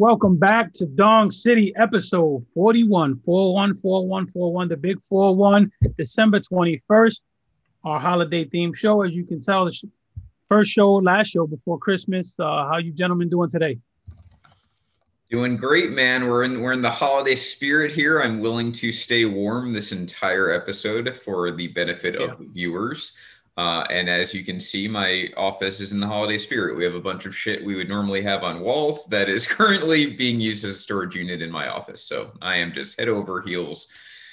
Welcome back to Dong City, episode 41, 414141, the big 41, December 21st, our holiday themed show. As you can tell, the first show, last show before Christmas. Uh, how you gentlemen doing today? Doing great, man. We're in we're in the holiday spirit here. I'm willing to stay warm this entire episode for the benefit yeah. of the viewers. Uh, and as you can see, my office is in the holiday spirit. We have a bunch of shit we would normally have on walls that is currently being used as a storage unit in my office. So I am just head over heels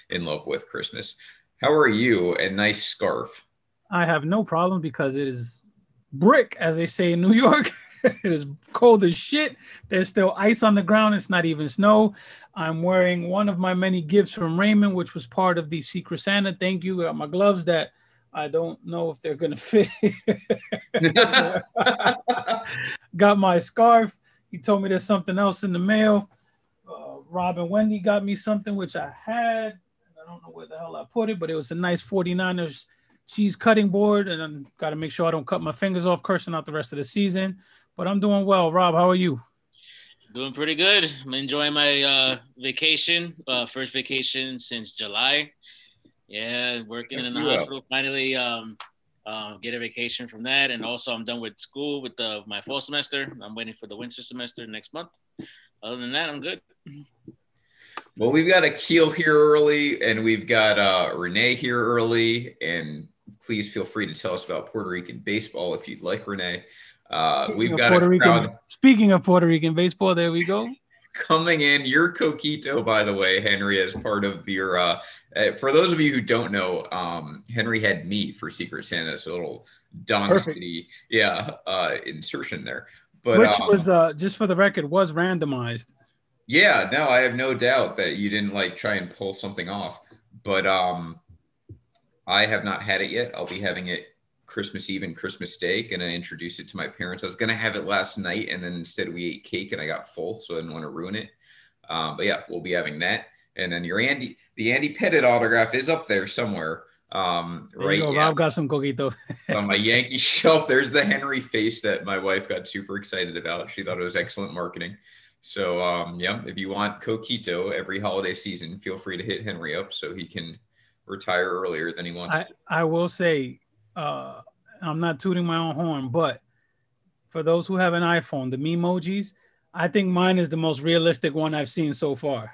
in love with Christmas. How are you? A nice scarf. I have no problem because it is brick, as they say in New York. it is cold as shit. There's still ice on the ground. It's not even snow. I'm wearing one of my many gifts from Raymond, which was part of the Secret Santa. Thank you. Got my gloves that I don't know if they're gonna fit. got my scarf. He told me there's something else in the mail. Uh, Rob and Wendy got me something which I had. I don't know where the hell I put it, but it was a nice 49ers cheese cutting board, and I got to make sure I don't cut my fingers off cursing out the rest of the season. But I'm doing well. Rob, how are you? Doing pretty good. I'm enjoying my uh, vacation, uh, first vacation since July. Yeah, working in the hospital. Up. Finally, um, uh, get a vacation from that, and also I'm done with school with the, my fall semester. I'm waiting for the winter semester next month. Other than that, I'm good. Well, we've got Akil here early, and we've got uh, Renee here early, and please feel free to tell us about Puerto Rican baseball if you'd like, Renee. Uh, we've got Puerto Rican. Speaking of Puerto Rican baseball, there we go. Coming in, your coquito, by the way, Henry, as part of your. Uh, uh, for those of you who don't know, um, Henry had me for Secret Santa, so a little Dong City, yeah, uh, insertion there. But which um, was uh, just for the record was randomized. Yeah, no, I have no doubt that you didn't like try and pull something off, but um, I have not had it yet. I'll be having it Christmas Eve and Christmas Day. Gonna introduce it to my parents. I was gonna have it last night, and then instead we ate cake, and I got full, so I didn't want to ruin it. Um, but yeah, we'll be having that. And then your Andy, the Andy Pettitte autograph is up there somewhere. Um, there right. Go, Rob got some coquito on my Yankee shelf. There's the Henry face that my wife got super excited about. She thought it was excellent marketing. So um, yeah, if you want coquito every holiday season, feel free to hit Henry up so he can retire earlier than he wants. I, I will say uh, I'm not tooting my own horn, but for those who have an iPhone, the emojis, I think mine is the most realistic one I've seen so far.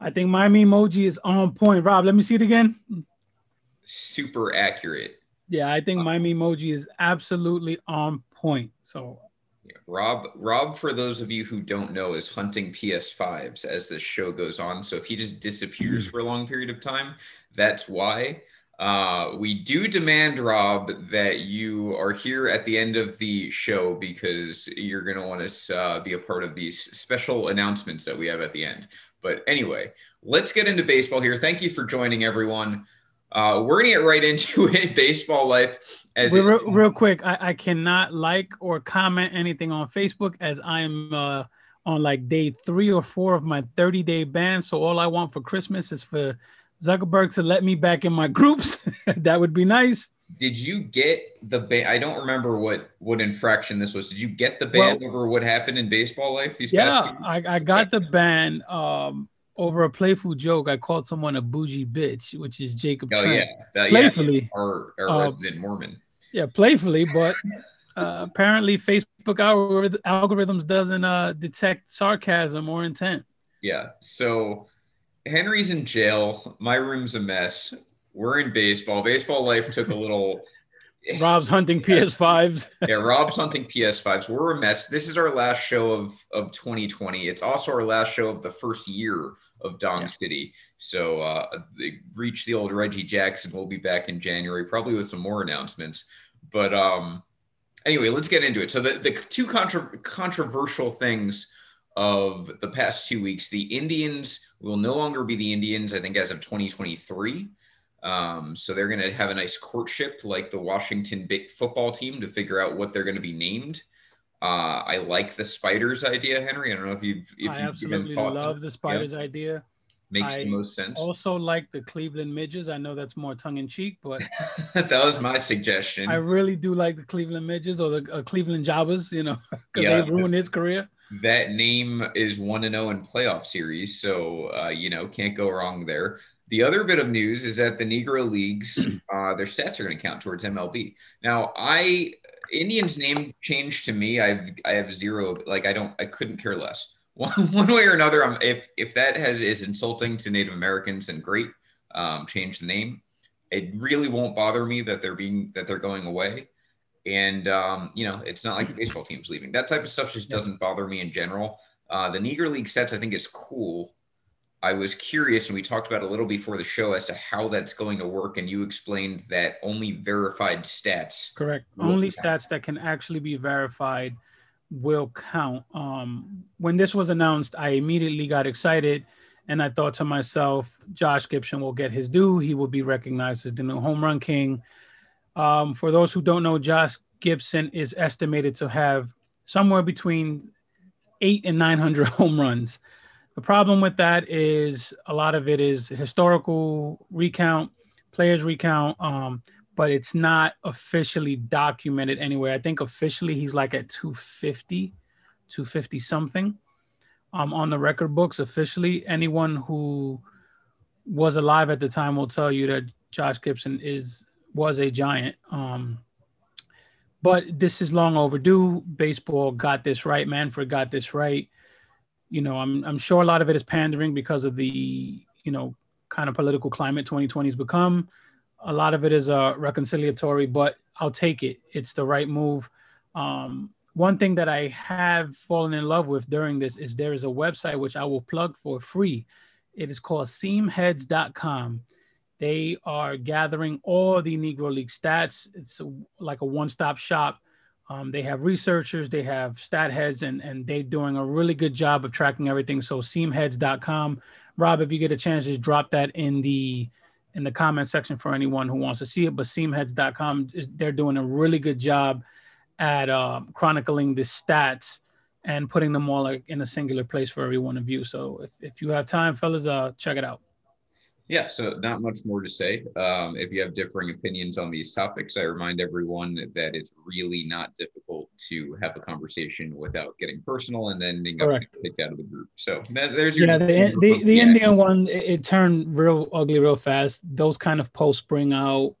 I think my emoji is on point. Rob, let me see it again. Super accurate. Yeah, I think my emoji is absolutely on point. So yeah, Rob, Rob, for those of you who don't know, is hunting PS5s as this show goes on. So if he just disappears for a long period of time, that's why. Uh, we do demand, Rob, that you are here at the end of the show because you're going to want to uh, be a part of these special announcements that we have at the end. But anyway, let's get into baseball here. Thank you for joining, everyone. Uh, we're going to get right into it. Baseball life. As real, real, quick, I, I, cannot like or comment anything on Facebook as I'm uh, on like day three or four of my 30 day ban. So all I want for Christmas is for Zuckerberg to let me back in my groups. that would be nice. Did you get the ban? I don't remember what what infraction this was. Did you get the ban well, over what happened in baseball life these yeah, I, I got the ban um, over a playful joke. I called someone a bougie bitch, which is Jacob. Oh Trent. yeah, that, playfully. Yeah, our, our uh, resident Mormon. Yeah, playfully, but uh, apparently Facebook algorithms doesn't uh, detect sarcasm or intent. Yeah, so Henry's in jail. My room's a mess. We're in baseball. Baseball life took a little. Rob's hunting PS5s. yeah, Rob's hunting PS5s. We're a mess. This is our last show of of 2020. It's also our last show of the first year of Dong yeah. City. So uh, they reach the old Reggie Jackson. We'll be back in January, probably with some more announcements. But um, anyway, let's get into it. So the the two contra- controversial things of the past two weeks. The Indians will no longer be the Indians, I think, as of 2023. Um, so they're going to have a nice courtship like the Washington football team to figure out what they're going to be named. Uh, I like the spiders idea, Henry. I don't know if you've if I you've absolutely love the spiders idea. Makes I the most sense. Also, like the Cleveland midges. I know that's more tongue in cheek, but that was my suggestion. I really do like the Cleveland midges or the uh, Cleveland Jobbers. You know, because yeah. they've ruined his career that name is 1 0 in playoff series. So, uh, you know, can't go wrong there. The other bit of news is that the Negro Leagues, uh, their stats are going to count towards MLB. Now, I Indians name changed to me. I've I have zero. Like I don't. I couldn't care less. One, one way or another. I'm, if if that has is insulting to Native Americans, and great. Um, change the name. It really won't bother me that they're being that they're going away. And um, you know, it's not like the baseball team's leaving. That type of stuff just doesn't bother me in general. Uh, the Negro League sets, I think, is cool. I was curious, and we talked about a little before the show as to how that's going to work. And you explained that only verified stats. Correct. Only count. stats that can actually be verified will count. Um, when this was announced, I immediately got excited and I thought to myself, Josh Gibson will get his due. He will be recognized as the new home run king. Um, for those who don't know, Josh Gibson is estimated to have somewhere between eight and 900 home runs. The problem with that is a lot of it is historical recount, players recount, um, but it's not officially documented anywhere. I think officially he's like at 250, 250 something um, on the record books officially. Anyone who was alive at the time will tell you that Josh Gibson is was a giant. Um, but this is long overdue. Baseball got this right. Manfred got this right. You know, I'm I'm sure a lot of it is pandering because of the you know kind of political climate 2020 has become. A lot of it is uh, reconciliatory, but I'll take it. It's the right move. Um, one thing that I have fallen in love with during this is there is a website which I will plug for free. It is called seamheads.com. They are gathering all the Negro League stats. It's a, like a one stop shop. Um, they have researchers, they have stat heads, and, and they're doing a really good job of tracking everything. So seamheads.com. Rob, if you get a chance, just drop that in the in the comment section for anyone who wants to see it. But seamheads.com, they're doing a really good job at uh, chronicling the stats and putting them all like in a singular place for everyone to view. So if, if you have time, fellas, uh, check it out. Yeah, so not much more to say. Um, if you have differing opinions on these topics, I remind everyone that it's really not difficult to have a conversation without getting personal and then ending up kicked out of the group. So that, there's your yeah. The the, the Indian one it, it turned real ugly real fast. Those kind of posts bring out,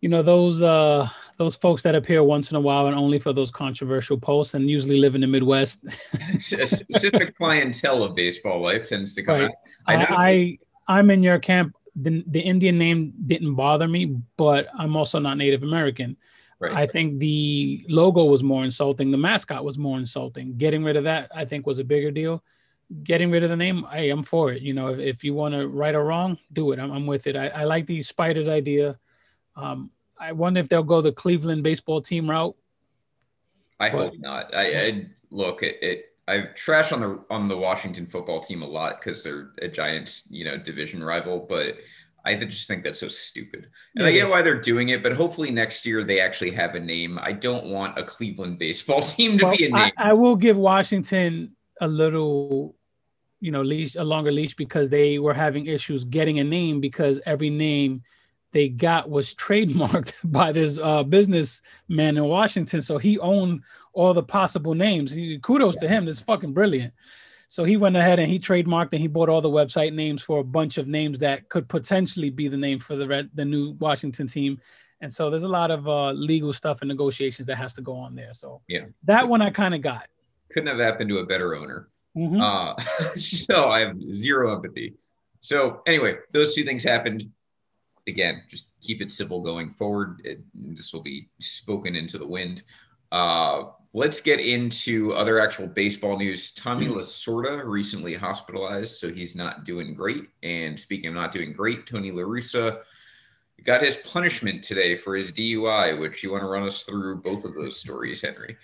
you know, those uh those folks that appear once in a while and only for those controversial posts and usually live in the Midwest. a specific clientele of baseball life tends to come right. out. I, know I, I am in your camp. The, the Indian name didn't bother me, but I'm also not Native American. Right. I think the logo was more insulting. The mascot was more insulting. Getting rid of that, I think, was a bigger deal. Getting rid of the name, hey, I'm for it. You know, if, if you want to right or wrong, do it. I'm, I'm with it. I, I like the spiders idea. Um, I wonder if they'll go the Cleveland baseball team route. I but, hope not. I, I look it, it I've trashed on the on the Washington football team a lot because they're a Giants, you know, division rival, but I just think that's so stupid. And yeah, I get why they're doing it, but hopefully next year they actually have a name. I don't want a Cleveland baseball team to well, be a name. I, I, will give Washington a little, you know, leash, a longer leash because they were having issues getting a name because every name they got was trademarked by this uh, businessman in Washington. So he owned all the possible names. He, kudos yeah. to him. That's fucking brilliant. So he went ahead and he trademarked and he bought all the website names for a bunch of names that could potentially be the name for the red, the new Washington team. And so there's a lot of uh, legal stuff and negotiations that has to go on there. So yeah, that one I kind of got. Couldn't have happened to a better owner. Mm-hmm. Uh, so I have zero empathy. So anyway, those two things happened again, just keep it civil going forward. It, this will be spoken into the wind. Uh, let's get into other actual baseball news. Tommy mm-hmm. Lasorda recently hospitalized, so he's not doing great. And speaking of not doing great, Tony La Russa got his punishment today for his DUI, which you want to run us through both of those stories, Henry.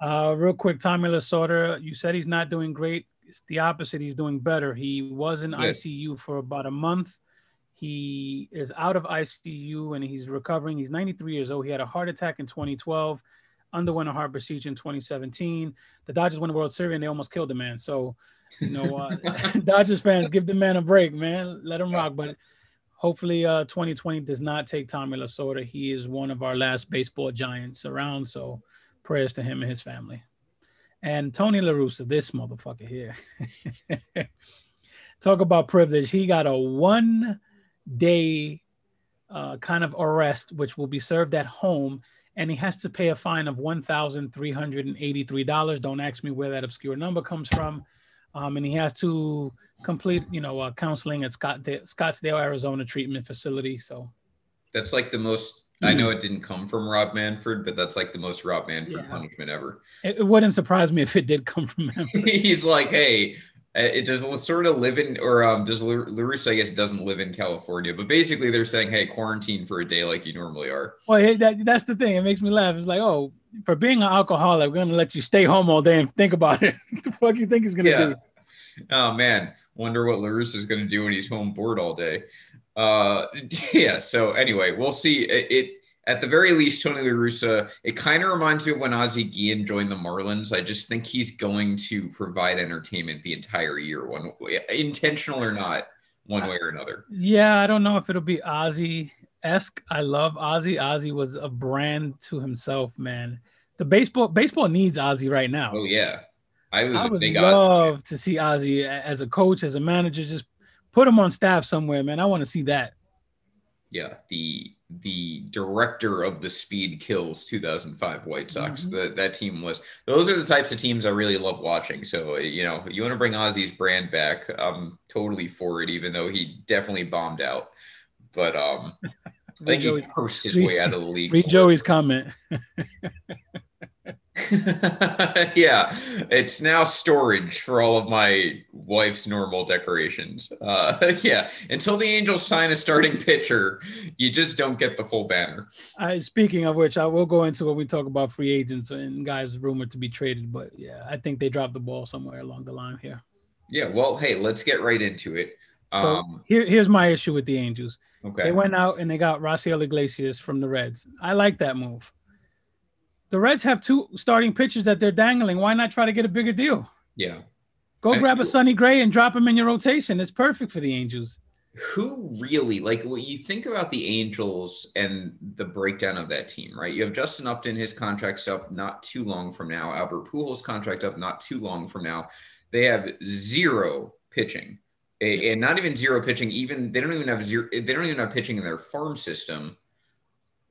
Uh, real quick, Tommy Lasorda, you said he's not doing great. It's the opposite. He's doing better. He was in ICU for about a month. He is out of ICU and he's recovering. He's 93 years old. He had a heart attack in 2012, underwent a heart procedure in 2017. The Dodgers won the World Series and they almost killed the man. So, you know, uh, Dodgers fans, give the man a break, man. Let him rock. But hopefully, uh, 2020 does not take Tommy Lasorda. He is one of our last baseball giants around. So, prayers to him and his family. And Tony La Russa, this motherfucker here. Talk about privilege. He got a one day uh, kind of arrest, which will be served at home, and he has to pay a fine of $1,383. Don't ask me where that obscure number comes from. Um, and he has to complete, you know, uh, counseling at Scottsdale, Arizona treatment facility. So that's like the most. I know it didn't come from Rob Manfred, but that's like the most Rob Manfred yeah. punishment ever. It, it, wouldn't surprise me if it did come from him. He's like, hey, it does sort of live in, or um, does La Russa, I guess, doesn't live in California, but basically they're saying, hey, quarantine for a day like you normally are. Well, hey, that, that's the thing. It makes me laugh. It's like, oh, for being an alcoholic, we're going to let you stay home all day and think about it. what the fuck you think he's going to yeah. do? Oh, man. Wonder what La Russa is going to do when he's home bored all day. Uh, yeah. So anyway, we'll see. It, it at the very least, Tony La Russa, it kind of reminds me of when Ozzie Guillen joined the Marlins. I just think he's going to provide entertainment the entire year, one way intentional or not, one way or another. Yeah, I don't know if it'll be Ozzie esque. I love Ozzie. Ozzie was a brand to himself, man. The baseball baseball needs Ozzie right now. Oh yeah, I was I would love to see Ozzie as a coach, as a manager. Just put him on staff somewhere, man. I want to see that. Yeah, the the director of the Speed Kills 2005 White Sox. Mm-hmm. That that team was. Those are the types of teams I really love watching. So you know, you want to bring Ozzie's brand back. I'm totally for it, even though he definitely bombed out. But um, I think he cursed his way out of the league. Read Joey's comment. yeah, it's now storage for all of my wife's normal decorations. Uh, yeah, until the Angels sign a starting pitcher, you just don't get the full banner. I, speaking of which, I will go into when we talk about free agents and guys rumored to be traded. But yeah, I think they dropped the ball somewhere along the line here. Yeah, well, hey, let's get right into it. So um, here, here's my issue with the Angels. Okay. They went out and they got Raisel Iglesias from the Reds. I like that move. The Reds have two starting pitchers that they're dangling. Why not try to get a bigger deal? Yeah. Go I, grab a Sonny Gray and drop him in your rotation. It's perfect for the Angels. Who really like when you think about the Angels and the breakdown of that team, right? You have Justin Upton, his contract's up not too long from now. Albert Pujols' contract up not too long from now. They have zero pitching, and not even zero pitching. Even they don't even have zero. They don't even have pitching in their farm system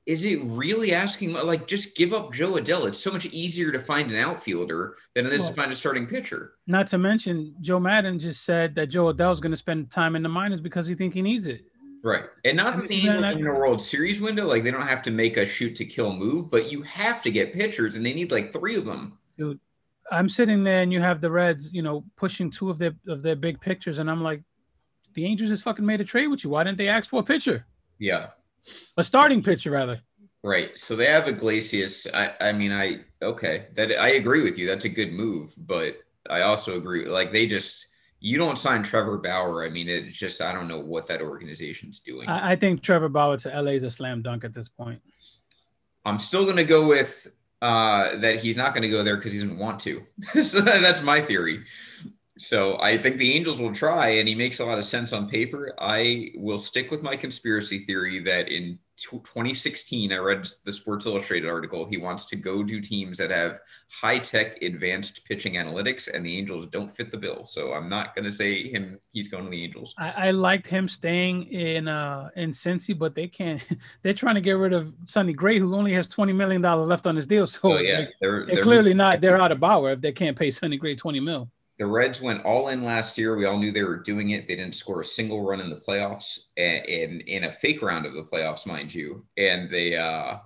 is it really asking like just give up Jo Adell? It's so much easier to find an outfielder than it is well, to find a starting pitcher. Not to mention, Joe Maddon just said that Jo Adell is going to spend time in the minors because he think he needs it. Right, and not that the Angels in a World Series window, like they don't have to make a shoot to kill move, but you have to get pitchers, and they need like three of them. Dude, I'm sitting there, and you have the Reds, you know, pushing two of their of their big pictures, and I'm like, the Angels just fucking made a trade with you. Why didn't they ask for a pitcher? Yeah, a starting pitcher rather. Right. So they have Iglesias. I, I mean, I okay. That I agree with you. That's a good move, but I also agree. Like they just you don't sign Trevor Bauer. I mean, it's just I don't know what that organization's doing. I, I think Trevor Bauer to LA is a slam dunk at this point. I'm still going to go with uh, that he's not going to go there because he doesn't want to. so that, that's my theory. So I think the Angels will try, and he makes a lot of sense on paper. I will stick with my conspiracy theory that in 2016, I read the Sports Illustrated article. He wants to go to teams that have high tech, advanced pitching analytics, and the Angels don't fit the bill. So I'm not going to say him. He's going to the Angels. I, I liked him staying in uh in Cincy, but they can't. They're trying to get rid of Sonny Gray, who only has 20 million dollars left on his deal. So oh, yeah, they're, they're, they're clearly not. They're out of Bauer if they can't pay Sonny Gray 20 mil the Reds went all in last year. We all knew they were doing it. They didn't score a single run in the playoffs, and in, in a fake round of the playoffs, mind you. And they uh,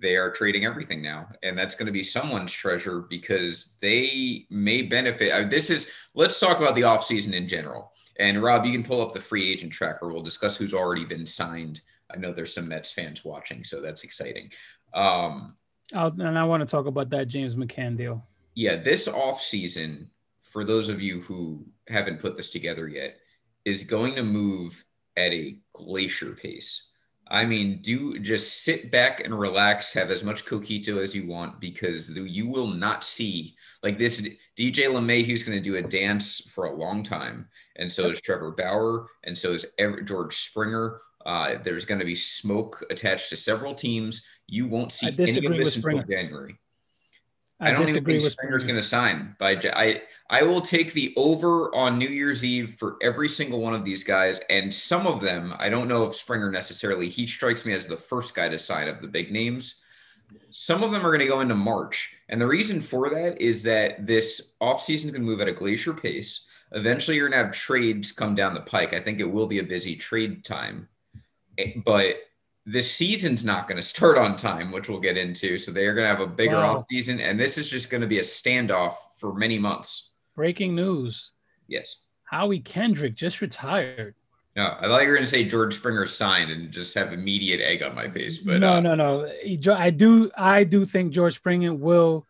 they are trading everything now, and that's going to be someone's treasure because they may benefit. This is let's talk about the offseason in general. And Rob, you can pull up the free agent tracker. We'll discuss who's already been signed. I know there's some Mets fans watching, so that's exciting. Um, I'll, and I want to talk about that James McCann deal. Yeah, this offseason for those of you who haven't put this together yet, is going to move at a glacier pace. I mean, do just sit back and relax, have as much coquito as you want, because you will not see like this. DJ LeMahieu's going to do a dance for a long time, and so is Trevor Bauer, and so is George Springer. Uh, there's going to be smoke attached to several teams. You won't see any of this until January. I, I don't even think Springer's going to sign. By I, I will take the over on New Year's Eve for every single one of these guys, and some of them. I don't know if Springer necessarily. He strikes me as the first guy to sign of the big names. Some of them are going to go into March, and the reason for that is that this offseason is going to move at a glacier pace. Eventually, you're going to have trades come down the pike. I think it will be a busy trade time, eh, but this season's not going to start on time, which we'll get into. So they are going to have a bigger wow. off season, and this is just going to be a standoff for many months. Breaking news. Yes. Howie Kendrick just retired. No, I thought you were going to say George Springer signed and just have immediate egg on my face. But no, uh, no, no. I do, I do think George Springer will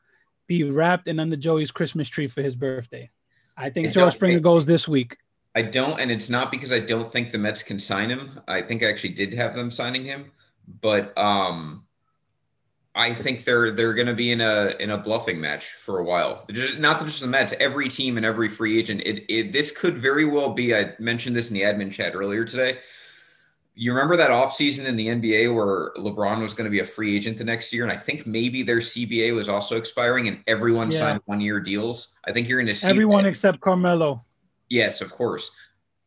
be wrapped and under Joey's Christmas tree for his birthday. I think George Springer goes this week. I don't, and it's not because I don't think the Mets can sign him. I think I actually did have them signing him, but um, I think they're they're going to be in a in a bluffing match for a while. Just, not just the Mets, every team and every free agent. It, it this could very well be. I mentioned this in the admin chat earlier today. You remember that offseason in the NBA where LeBron was going to be a free agent the next year, and I think maybe their CBA was also expiring, and everyone yeah. signed one year deals. I think you're going to see everyone that. except Carmelo. Yes, of course.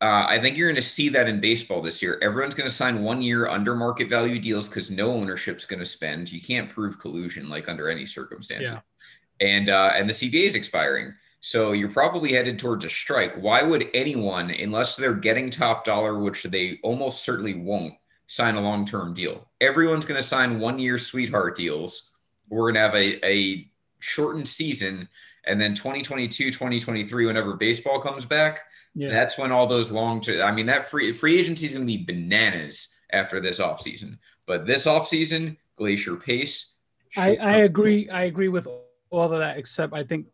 Uh, I think you're going to see that in baseball this year. Everyone's going to sign one year under market value deals because no ownership's going to spend. You can't prove collusion like under any circumstances. Yeah. And uh, and the CBA is expiring. So you're probably headed towards a strike. Why would anyone, unless they're getting top dollar, which they almost certainly won't, sign a long term deal? Everyone's going to sign one year sweetheart deals. We're going to have a, a shortened season and then 2022, 2023, whenever baseball comes back, yeah. that's when all those long term, I mean, that free free agency is going to be bananas after this offseason. But this offseason, glacier pace. I, I agree. I agree with all of that, except I think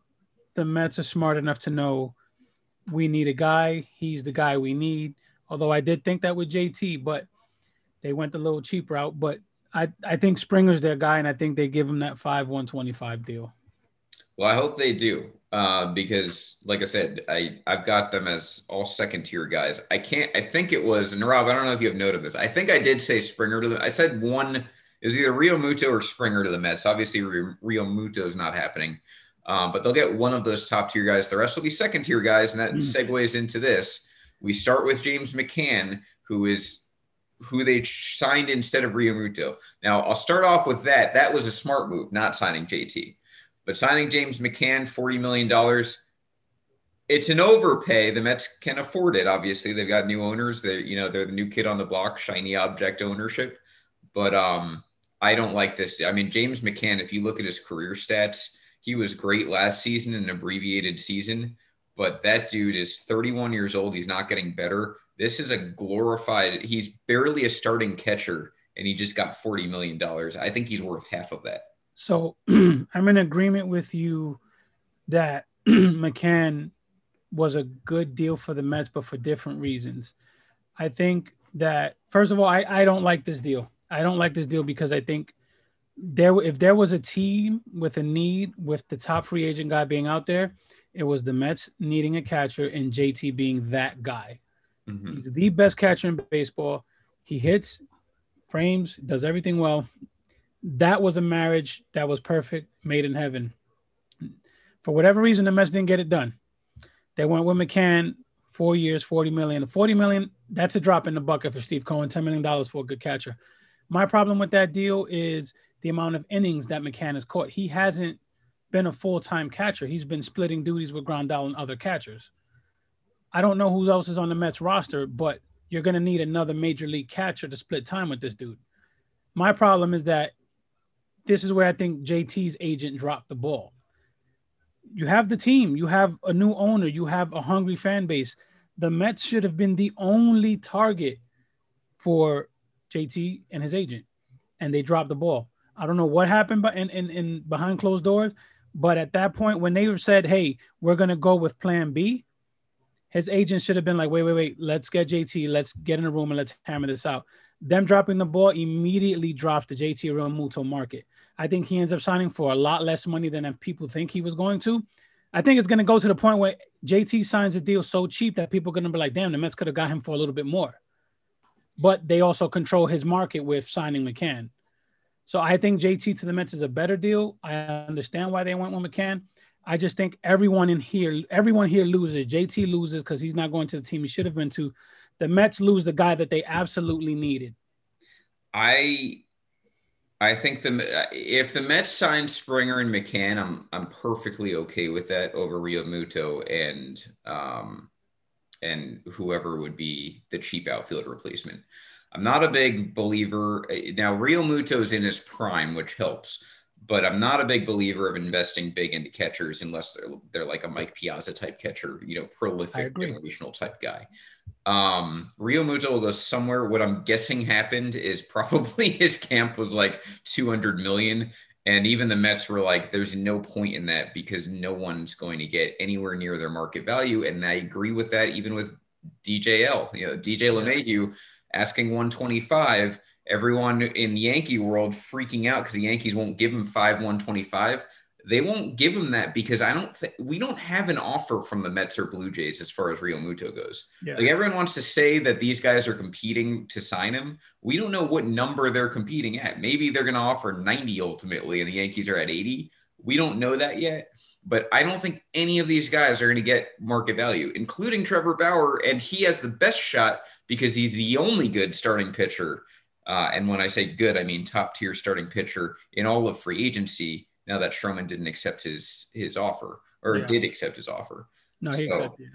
the Mets are smart enough to know we need a guy. He's the guy we need. Although I did think that with JT, but they went the little cheap route. But I, I think Springer's their guy, and I think they give him that five one twenty five deal. Well, I hope they do uh, because, like I said, I I've got them as all second tier guys. I can't. I think it was and Rob. I don't know if you have noted this. I think I did say Springer to them. I said one is either Realmuto or Springer to the Mets. Obviously, Realmuto is not happening, um, but they'll get one of those top tier guys. The rest will be second tier guys, and that mm. segues into this. We start with James McCann, who is who they signed instead of Realmuto. Now, I'll start off with that. That was a smart move, not signing JT. But signing James McCann, $40 million, it's an overpay. The Mets can afford it. Obviously, they've got new owners. They, you know, they're the new kid on the block, shiny object ownership. But um, I don't like this. I mean, James McCann, if you look at his career stats, he was great last season, an abbreviated season. But that dude is 31 years old. He's not getting better. This is a glorified, he's barely a starting catcher, and he just got $40 million. I think he's worth half of that. So I'm in agreement with you that McCann was a good deal for the Mets, but for different reasons. I think that first of all, I, I don't like this deal. I don't like this deal because I think there if there was a team with a need with the top free agent guy being out there, it was the Mets needing a catcher and JT being that guy. Mm-hmm. He's the best catcher in baseball. He hits, frames, does everything well that was a marriage that was perfect, made in heaven. For whatever reason, the Mets didn't get it done. They went with McCann, four years, 40 million. 40 million, that's a drop in the bucket for Steve Cohen, $10 million for a good catcher. My problem with that deal is the amount of innings that McCann has caught. He hasn't been a full-time catcher. He's been splitting duties with Grandal and other catchers. I don't know who else is on the Mets roster, but you're going to need another major league catcher to split time with this dude. My problem is that this is where I think JT's agent dropped the ball. You have the team, you have a new owner, you have a hungry fan base. The Mets should have been the only target for JT and his agent, and they dropped the ball. I don't know what happened, but in, in, in behind closed doors. But at that point, when they said, "Hey, we're gonna go with Plan B," his agent should have been like, "Wait, wait, wait. Let's get JT. Let's get in a room and let's hammer this out." Them dropping the ball immediately drops the JT Realmuto market. I think he ends up signing for a lot less money than people think he was going to. I think it's going to go to the point where JT signs a deal so cheap that people are going to be like, damn, the Mets could have got him for a little bit more. But they also control his market with signing McCann. So I think JT to the Mets is a better deal. I understand why they went with McCann. I just think everyone in here, everyone here loses. JT loses because he's not going to the team he should have been to. The Mets lose the guy that they absolutely needed. I I think the if the Mets sign Springer and McCann, I'm I'm perfectly okay with that over Realmuto and um and whoever would be the cheap outfield replacement. I'm not a big believer now. Realmuto is in his prime, which helps, but I'm not a big believer of investing big into catchers unless they're they're like a Mike Piazza type catcher, you know, prolific generational type guy. Um, Realmuto will go somewhere. What I'm guessing happened is probably his camp was like 200 million. And even the Mets were like, there's no point in that because no one's going to get anywhere near their market value. And I agree with that, even with DJL, you know, DJ LeMahieu asking 125. Everyone in Yankee world freaking out because the Yankees won't give him five 125 they won't give him that because I don't think we don't have an offer from the Mets or Blue Jays as far as Realmuto goes. Yeah. Like everyone wants to say that these guys are competing to sign him. We don't know what number they're competing at. Maybe they're going to offer 90 ultimately and the Yankees are at 80. We don't know that yet. But I don't think any of these guys are going to get market value, including Trevor Bauer. And he has the best shot because he's the only good starting pitcher. Uh, and when I say good, I mean top tier starting pitcher in all of free agency now that Stroman didn't accept his his offer or yeah. did accept his offer. No, he so, accepted.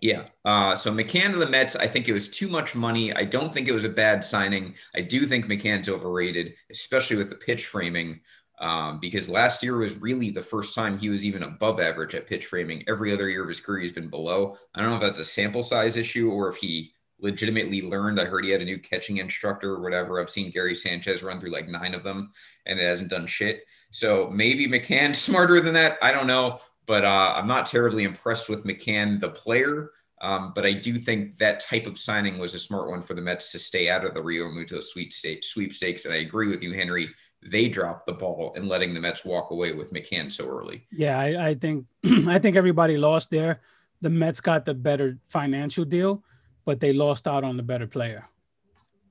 Yeah. Uh, so McCann to the Mets, I think it was too much money. I don't think it was a bad signing. I do think McCann's overrated, especially with the pitch framing, um, because last year was really the first time he was even above average at pitch framing. Every other year of his career, he's been below. I don't know if that's a sample size issue or if he legitimately learned. I heard he had a new catching instructor or whatever. I've seen Gary Sanchez run through like nine of them and it hasn't done shit. So maybe McCann's smarter than that. I don't know. But uh, I'm not terribly impressed with McCann, the player. Um, but I do think that type of signing was a smart one for the Mets to stay out of the Realmuto sweepstakes. And I agree with you, Henry. They dropped the ball in letting the Mets walk away with McCann so early. Yeah, I, I think I think everybody lost there. The Mets got the better financial deal but they lost out on the better player.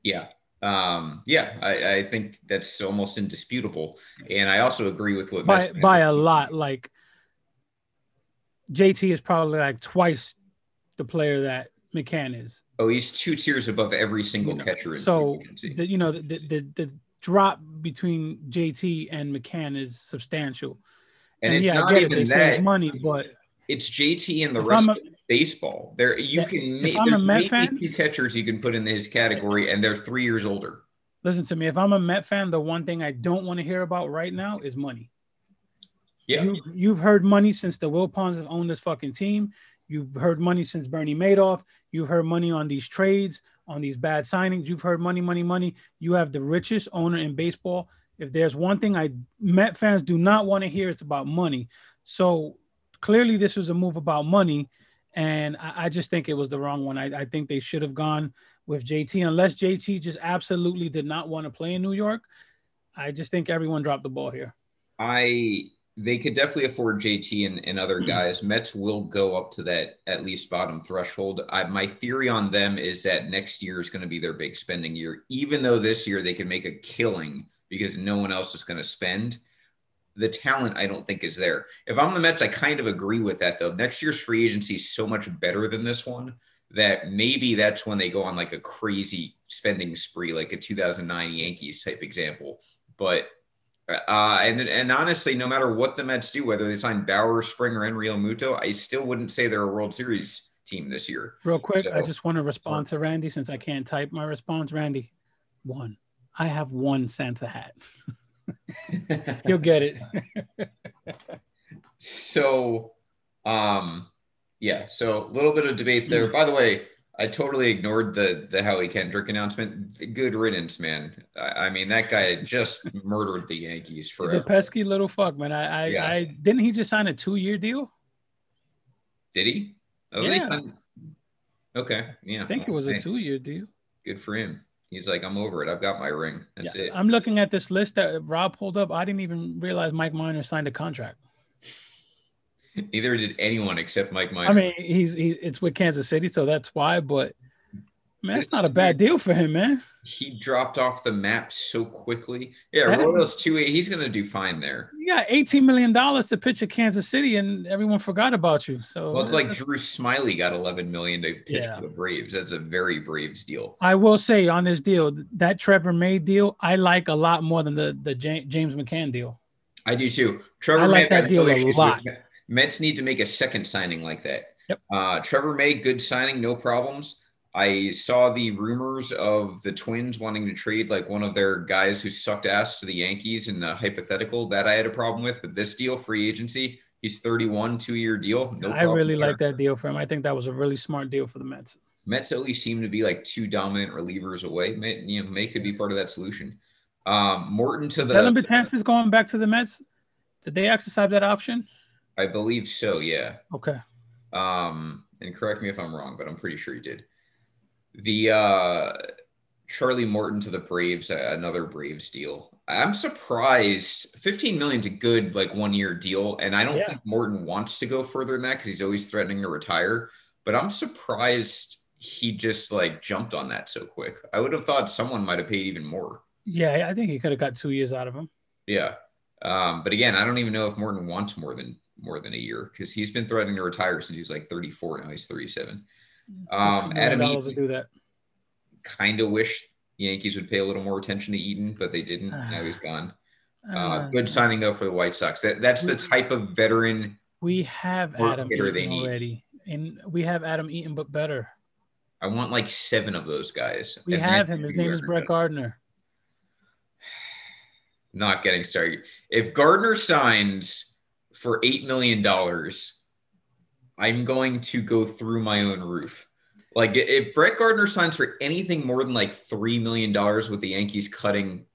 Yeah. Um, yeah, I, I think that's almost indisputable. And I also agree with what by, by a lot. Like JT is probably like twice the player that McCann is. Oh, he's two tiers above every single you know, catcher. so the, you know the, the the drop between JT and McCann is substantial. And, and yeah, I get it. They that, save money, but it's JT and the rest a, baseball. There, you can make I'm a Met fan, two catchers you can put in his category, and they're three years older. Listen to me. If I'm a Met fan, the one thing I don't want to hear about right now is money. Yeah, you, you've heard money since the Wilpons have owned this fucking team. You've heard money since Bernie Madoff. You've heard money on these trades, on these bad signings. You've heard money, money, money. You have the richest owner in baseball. If there's one thing I Met fans do not want to hear, it's about money. So clearly this was a move about money, and I, I just think it was the wrong one. I, I think they should have gone with JT, unless JT just absolutely did not want to play in New York. I just think everyone dropped the ball here. I they could definitely afford JT and, and other mm-hmm. guys. Mets will go up to that at least bottom threshold. I, my theory on them is that next year is going to be their big spending year, even though this year they can make a killing because no one else is going to spend the talent I don't think is there. If I'm the Mets, I kind of agree with that though. Next year's free agency is so much better than this one that maybe that's when they go on like a crazy spending spree, like a 2009 Yankees type example. But uh, and and honestly, no matter what the Mets do, whether they sign Bauer, Springer, and Realmuto, I still wouldn't say they're a World Series team this year. Real quick, so, I just want to respond to Randy since I can't type my response. Randy, one, I have one Santa hat. You'll get it. so, um, yeah. So a little bit of debate there. By the way, I totally ignored the the Howie Kendrick announcement. Good riddance, man. I, I mean, that guy just murdered the Yankees for a pesky little fuck, man. I I, yeah. I didn't he just sign a two year deal? Did he? Oh, yeah. Okay. Yeah. I think it was a two year deal. Good for him. He's like, I'm over it. I've got my ring. That's yeah. it. I'm looking at this list that Rob pulled up. I didn't even realize Mike Minor signed a contract. Neither did anyone except Mike Minor. I mean, he's he, it's with Kansas City, so that's why. But man, it's not a bad deal for him, man. He dropped off the map so quickly. Yeah, Royals two eight. He's gonna do fine there. You got eighteen million dollars to pitch at Kansas City, and everyone forgot about you. So well, it's like Drew Smyly got eleven million to pitch yeah. for the Braves. That's a very Braves deal. I will say on this deal, that Trevor May deal, I like a lot more than the the James McCann deal. I do too. Trevor I like May, that deal a lot. Mets need to make a second signing like that. Yep. Uh, Trevor May, good signing, no problems. I saw the rumors of the Twins wanting to trade like one of their guys who sucked ass to the Yankees in the hypothetical that I had a problem with. But this deal, free agency, he's 31, two year deal. No I really like that deal for him. I think that was a really smart deal for the Mets. Mets at least seem to be like two dominant relievers away. May, you know, May could be part of that solution. Um, Morton to the. Dellin Betances going back to the Mets. Did they exercise that option? I believe so. Yeah. Okay. Um, and correct me if I'm wrong, but I'm pretty sure he did. The uh, Charlie Morton to the Braves, another Braves deal. I'm surprised. 15 million's a good like one year deal, and I don't yeah. think Morton wants to go further than that because he's always threatening to retire. But I'm surprised he just like jumped on that so quick. I would have thought someone might have paid even more. Yeah, I think he could have got two years out of him. Yeah, um, but again, I don't even know if Morton wants more than more than a year because he's been threatening to retire since he was like 34. Now he's 37. Um, Adam Eaton, do that. Kind of wish Yankees would pay a little more attention to Eaton, but they didn't. now he's gone. Uh, uh, good signing though for the White Sox. That, that's the type of veteran. We have Adam Eaton already, and we have Adam Eaton, but better. I want like seven of those guys. We have him. His name is Brett Gardner. Not getting started. If Gardner signs for eight million dollars I'm going to go through my own roof. Like if Brett Gardner signs for anything more than like three million dollars with the Yankees cutting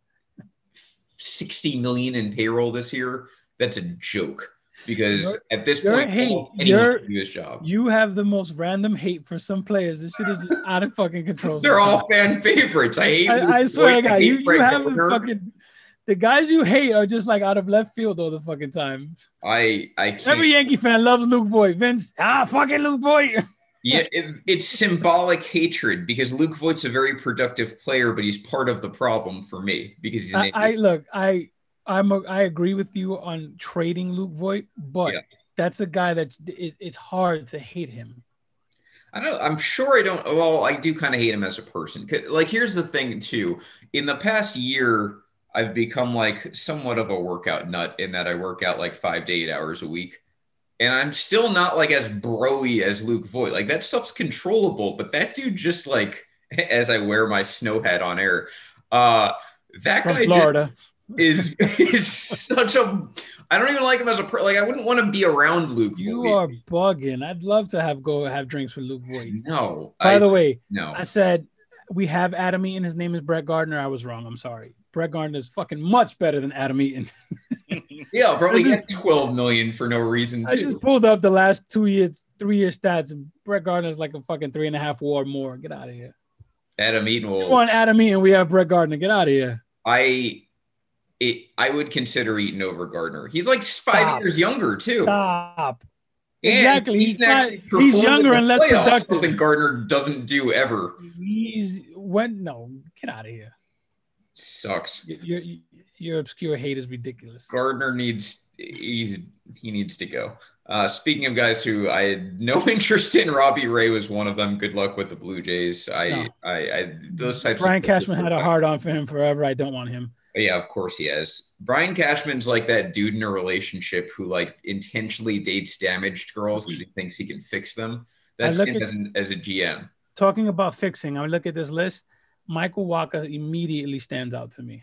60 million in payroll this year, that's a joke. Because at this point, hate, anyone can do his job. You have the most random hate for some players. This shit is just out of fucking control. They're all fan favorites. I hate. I, I swear, God, you, you have the fucking the guys you hate are just like out of left field all the fucking time. I I can't. every Yankee fan loves Luke Voit. Vince, ah, fucking Luke Voit. yeah, it, it's symbolic hatred because Luke Voit's a very productive player, but he's part of the problem for me because he's. I, I, look, I I'm a, I agree with you on trading Luke Voit, but yeah. that's a guy that it, it's hard to hate him. I don't. I'm sure I don't. Well, I do kind of hate him as a person. Like, here's the thing, too. In the past year, I've become like somewhat of a workout nut in that I work out like five to eight hours a week. And I'm still not like as broy as Luke Voit. Like that stuff's controllable, but that dude just like as I wear my snow hat on air, uh that From guy Florida. is is such a I don't even like him as a pro. Like I wouldn't want to be around Luke. You Voit. are bugging. I'd love to have go have drinks with Luke Voit. No. By I, the way, no. I said we have Adam Eaton. His name is Brett Gardner. I was wrong. I'm sorry. Brett Gardner is fucking much better than Adam Eaton. yeah, probably get 12 million for no reason. Too. I just pulled up the last two years, three year stats, and Brett Gardner is like a fucking three and a half war more. Get out of here. Adam Eaton will. On Adam Eaton, we have Brett Gardner. Get out of here. I it I would consider Eaton over Gardner. He's like five Stop. years younger too. Stop. And exactly. He's, not, he's younger and less productive. Something Gardner doesn't do ever. He's when no, get out of here sucks. Your your obscure hate is ridiculous. Gardner needs he's he needs to go. Uh, speaking of guys who I had no interest in, Robbie Ray was one of them. Good luck with the Blue Jays. I, no. I, I, those types. Brian Cashman had a hard on for him forever. I don't want him. Yeah, of course he has. Brian Cashman's like that dude in a relationship who like intentionally dates damaged girls because he thinks he can fix them. That's him at, as, an, as a GM. Talking about fixing, I look at this list. Michael Wacha immediately stands out to me.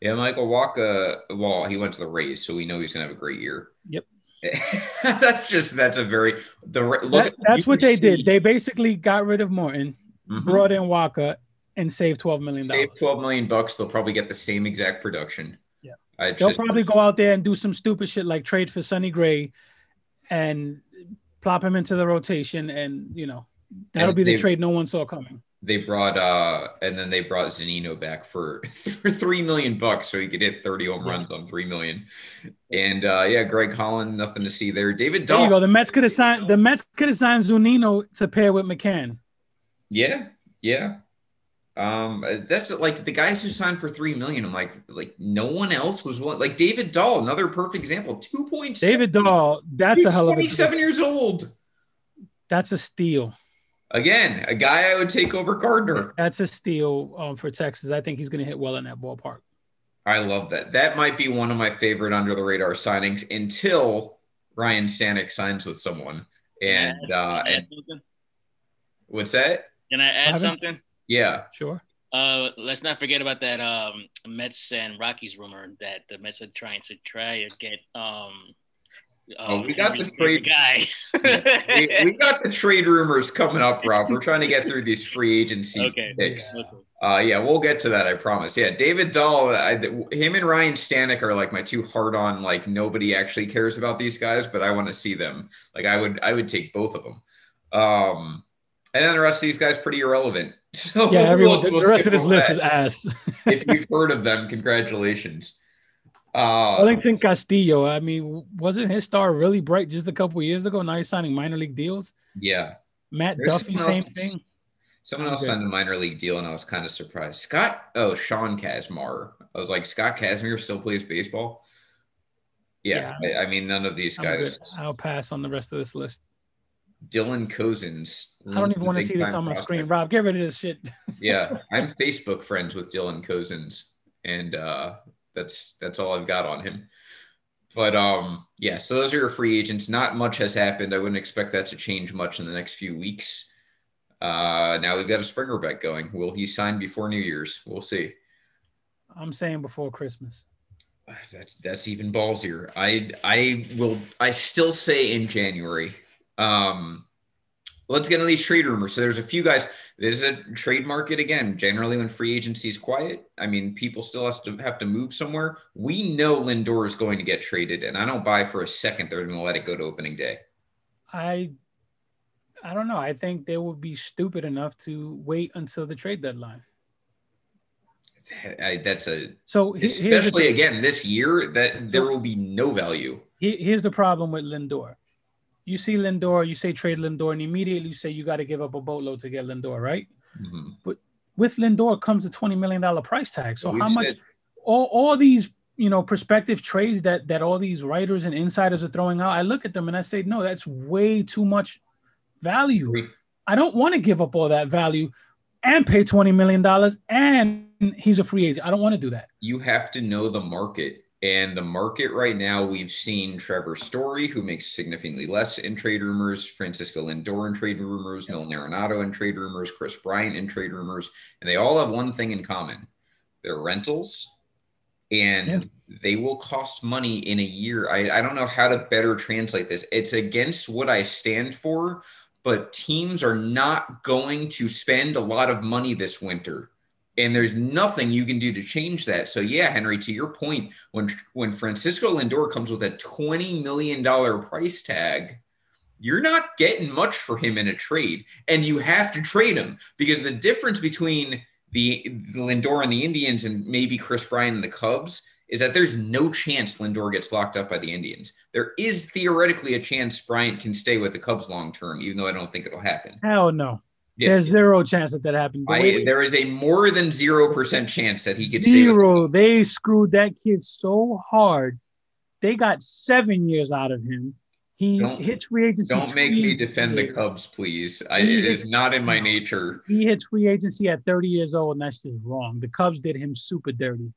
Yeah, Michael Wacha. Well, he went to the Rays, so we know he's gonna have a great year. Yep. that's just that's a very the look. That, that's what they see. did. They basically got rid of Morton, mm-hmm. brought in Wacha, and saved twelve million dollars. Save twelve million bucks. They'll probably get the same exact production. Yeah. I They'll just, probably go out there and do some stupid shit like trade for Sonny Gray, and plop him into the rotation, and you know that'll be the trade no one saw coming they brought uh and then they brought Zunino back for for three million bucks so he could hit 30 home runs on three million. And uh yeah, Greg Holland, nothing to see there. David Dahl. There you go. The Mets could have signed the Mets could have signed Zunino to pair with McCann. Yeah, yeah. Um, that's like the guys who signed for three million. I'm like, like no one else was one. Like David Dahl, another perfect example. Two points. David Dahl, that's a hell of a. Twenty-seven years old. That's a steal. Again, a guy I would take over Gardner. That's a steal um, for Texas. I think he's going to hit well in that ballpark. I love that. That might be one of my favorite under the radar signings until Ryne Stanek signs with someone. And uh, and what's that? Can I add something? Yeah, sure. Uh, let's not forget about that um, Mets and Rockies rumor that the Mets are trying to try to get um, Oh, we got the trade guy. we, we, got the trade rumors coming up, Rob. We're trying to get through these free agency okay. picks. Uh, yeah, we'll get to that. I promise. Yeah, David Dahl, I, him and Ryne Stanek are like my two hard on. Like nobody actually cares about these guys, but I want to see them. Like I would, I would take both of them. Um, and then the rest of these guys pretty irrelevant. So yeah, everyone, we'll, we'll the rest of this list that. is ass. if you've heard of them, congratulations. Uh, Wellington Castillo. I mean, wasn't his star really bright just a couple years ago? Now he's signing minor league deals. Yeah. Matt There's Duffy, same else, thing. Someone else signed a minor league deal, and I was kind of surprised. Scott, oh, Sean Kazmar. I was like, Scott Kazmir still plays baseball. Yeah, yeah. I, I, mean, none of these guys. I'll pass on the rest of this list. Dylan Cozens. I don't even want to see this on my prospect. screen. Rob, get rid of this shit. yeah, I'm Facebook friends with Dylan Cozens, and uh, that's that's all I've got on him. But um, yeah, so those are your free agents. Not much has happened. I wouldn't expect that to change much in the next few weeks. Uh, now we've got a Springer bet going. Will he sign before New Year's? We'll see. I'm saying before Christmas. That's that's even ballsier. I I will. I still say in January. Um, let's get into these trade rumors. So there's a few guys. There's a trade market again. Generally, when free agency is quiet, I mean, people still have to have to move somewhere. We know Lindor is going to get traded, and I don't buy for a second they're going to let it go to opening day. I, I don't know. I think they would be stupid enough to wait until the trade deadline. I, that's a so especially again this year that there will be no value. Here's the problem with Lindor you see Lindor, you say trade Lindor, and immediately you say you got to give up a boatload to get Lindor, right? Mm-hmm. But with Lindor comes a twenty million dollar price tag. So We've how much? Said- all all these you know prospective trades that that all these writers and insiders are throwing out, I look at them and I say, no, that's way too much value. I don't want to give up all that value and pay twenty million dollars, and he's a free agent. I don't want to do that. You have to know the market and the market right now, we've seen Trevor Story, who makes significantly less in trade rumors, Francisco Lindor in trade rumors, yep. Nolan Arenado in trade rumors, Kris Bryant in trade rumors, and they all have one thing in common: they're rentals, and they will cost money in a year. I, I don't know how to better translate this. It's against what I stand for, but teams are not going to spend a lot of money this winter and there's nothing you can do to change that. So yeah, Henry, to your point, when when Francisco Lindor comes with a 20 million dollar price tag, you're not getting much for him in a trade, and you have to trade him because the difference between the, Lindor and the Indians and maybe Kris Bryant and the Cubs is that there's no chance Lindor gets locked up by the Indians. There is theoretically a chance Bryant can stay with the Cubs long term, even though I don't think it'll happen. Hell no. Yeah. There's zero chance that that happened. I, there is a more than zero percent chance that he could zero. They screwed that kid so hard. They got seven years out of him. He don't, hits free agency. Don't make me defend the Cubs, please. I, it is not in my nature. He hits free agency at 30 years old, and that's just wrong. The Cubs did him super dirty.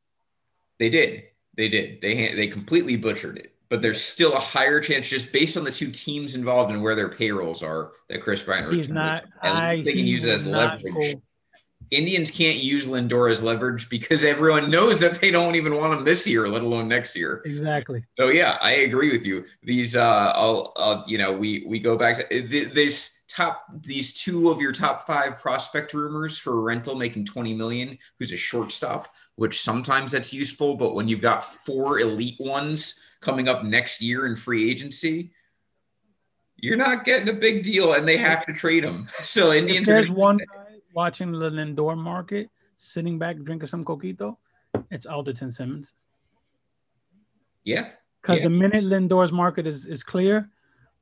They did. They did. They they completely butchered it but there's still a higher chance just based on the two teams involved and where their payrolls are that Kris Bryant he's not I, they can use it as leverage. Cool. Indians can't use Lindor as leverage because everyone knows that they don't even want him this year, let alone next year. Exactly. So yeah, I agree with you. These, uh, I'll, uh, you know, we we go back to this top these two of your top five prospect rumors for rental making 20 million. Who's a shortstop, which sometimes that's useful, but when you've got four elite ones coming up next year in free agency, you're not getting a big deal, and they have to trade him. So Indians. There's one guy watching the Lindor market, sitting back drinking some coquito, it's Andrelton Simmons. Yeah. Because yeah. the minute Lindor's market is is clear,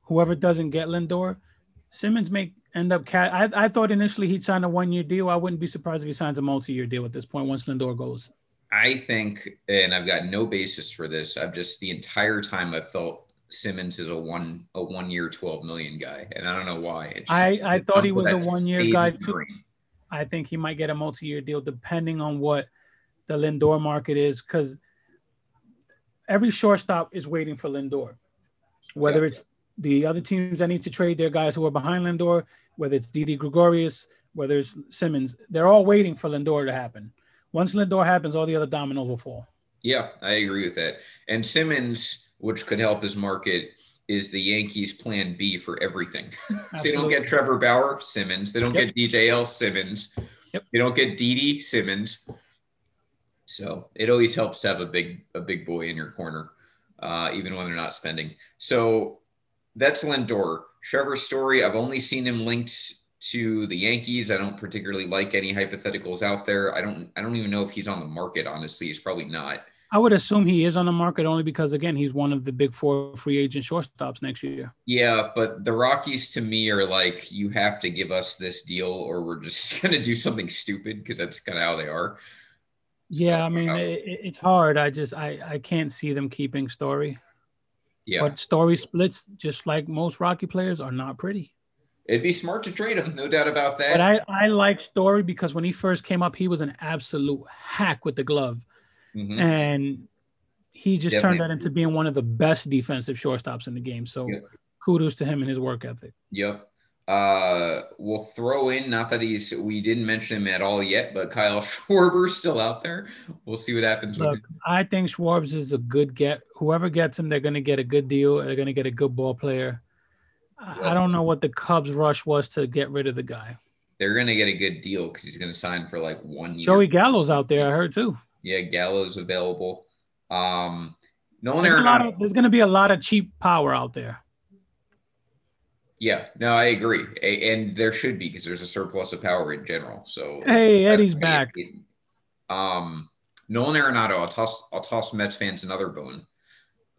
whoever doesn't get Lindor, Simmons may end up cat. I, I thought initially he'd sign a one year deal. I wouldn't be surprised if he signs a multi year deal at this point once Lindor goes. I think, and I've got no basis for this. I've just the entire time I've felt Simmons is a one a one year twelve million guy, and I don't know why. Just, I I thought he was a one year guy too. I think he might get a multi year deal depending on what the Lindor market is, because every shortstop is waiting for Lindor, whether yeah. it's the other teams that need to trade their guys who are behind Lindor, whether it's Didi Gregorius, whether it's Simmons, they're all waiting for Lindor to happen. Once Lindor happens, all the other dominoes will fall. Yeah, I agree with that. And Simmons, which could help his market, is the Yankees' plan B for everything. they don't get Trevor Bauer, Simmons. They don't yep. get DJL, Simmons. Yep. They don't get DD, Simmons. So it always helps to have a big a big boy in your corner, uh, even when they're not spending. So that's Lindor. Trevor Story, I've only seen him linked to the Yankees. I don't particularly like any hypotheticals out there. I don't I don't even know if he's on the market, honestly. He's probably not. I would assume he is on the market only because again, he's one of the big four free agent shortstops next year. Yeah, but the Rockies to me are like, you have to give us this deal or we're just gonna do something stupid because that's kind of how they are. Yeah, so, I mean, it, it's hard. I just I I can't see them keeping Story. Yeah. But Story splits, just like most Rocky players, are not pretty. It'd be smart to trade him, no doubt about that. But I, I like Story because when he first came up, he was an absolute hack with the glove. Mm-hmm. And he just Definitely. turned that into being one of the best defensive shortstops in the game. So yep. kudos to him and his work ethic. Yep. Uh, we'll throw in, not that he's, we didn't mention him at all yet, but Kyle Schwarber's still out there. We'll see what happens Look, with him. I think Schwarbs is a good get. Whoever gets him, they're going to get a good deal. They're going to get a good ball player. I don't know what the Cubs rush was to get rid of the guy. They're going to get a good deal because he's going to sign for like one year. Joey Gallo's out there, I heard too. Yeah, Gallo's available. Um, Nolan there's, Arenado, there's going to be a lot of cheap power out there. Yeah, no, I agree, and there should be because there's a surplus of power in general. So hey, Eddie's back. Um, Nolan Arenado, I'll toss, I'll toss Mets fans another bone.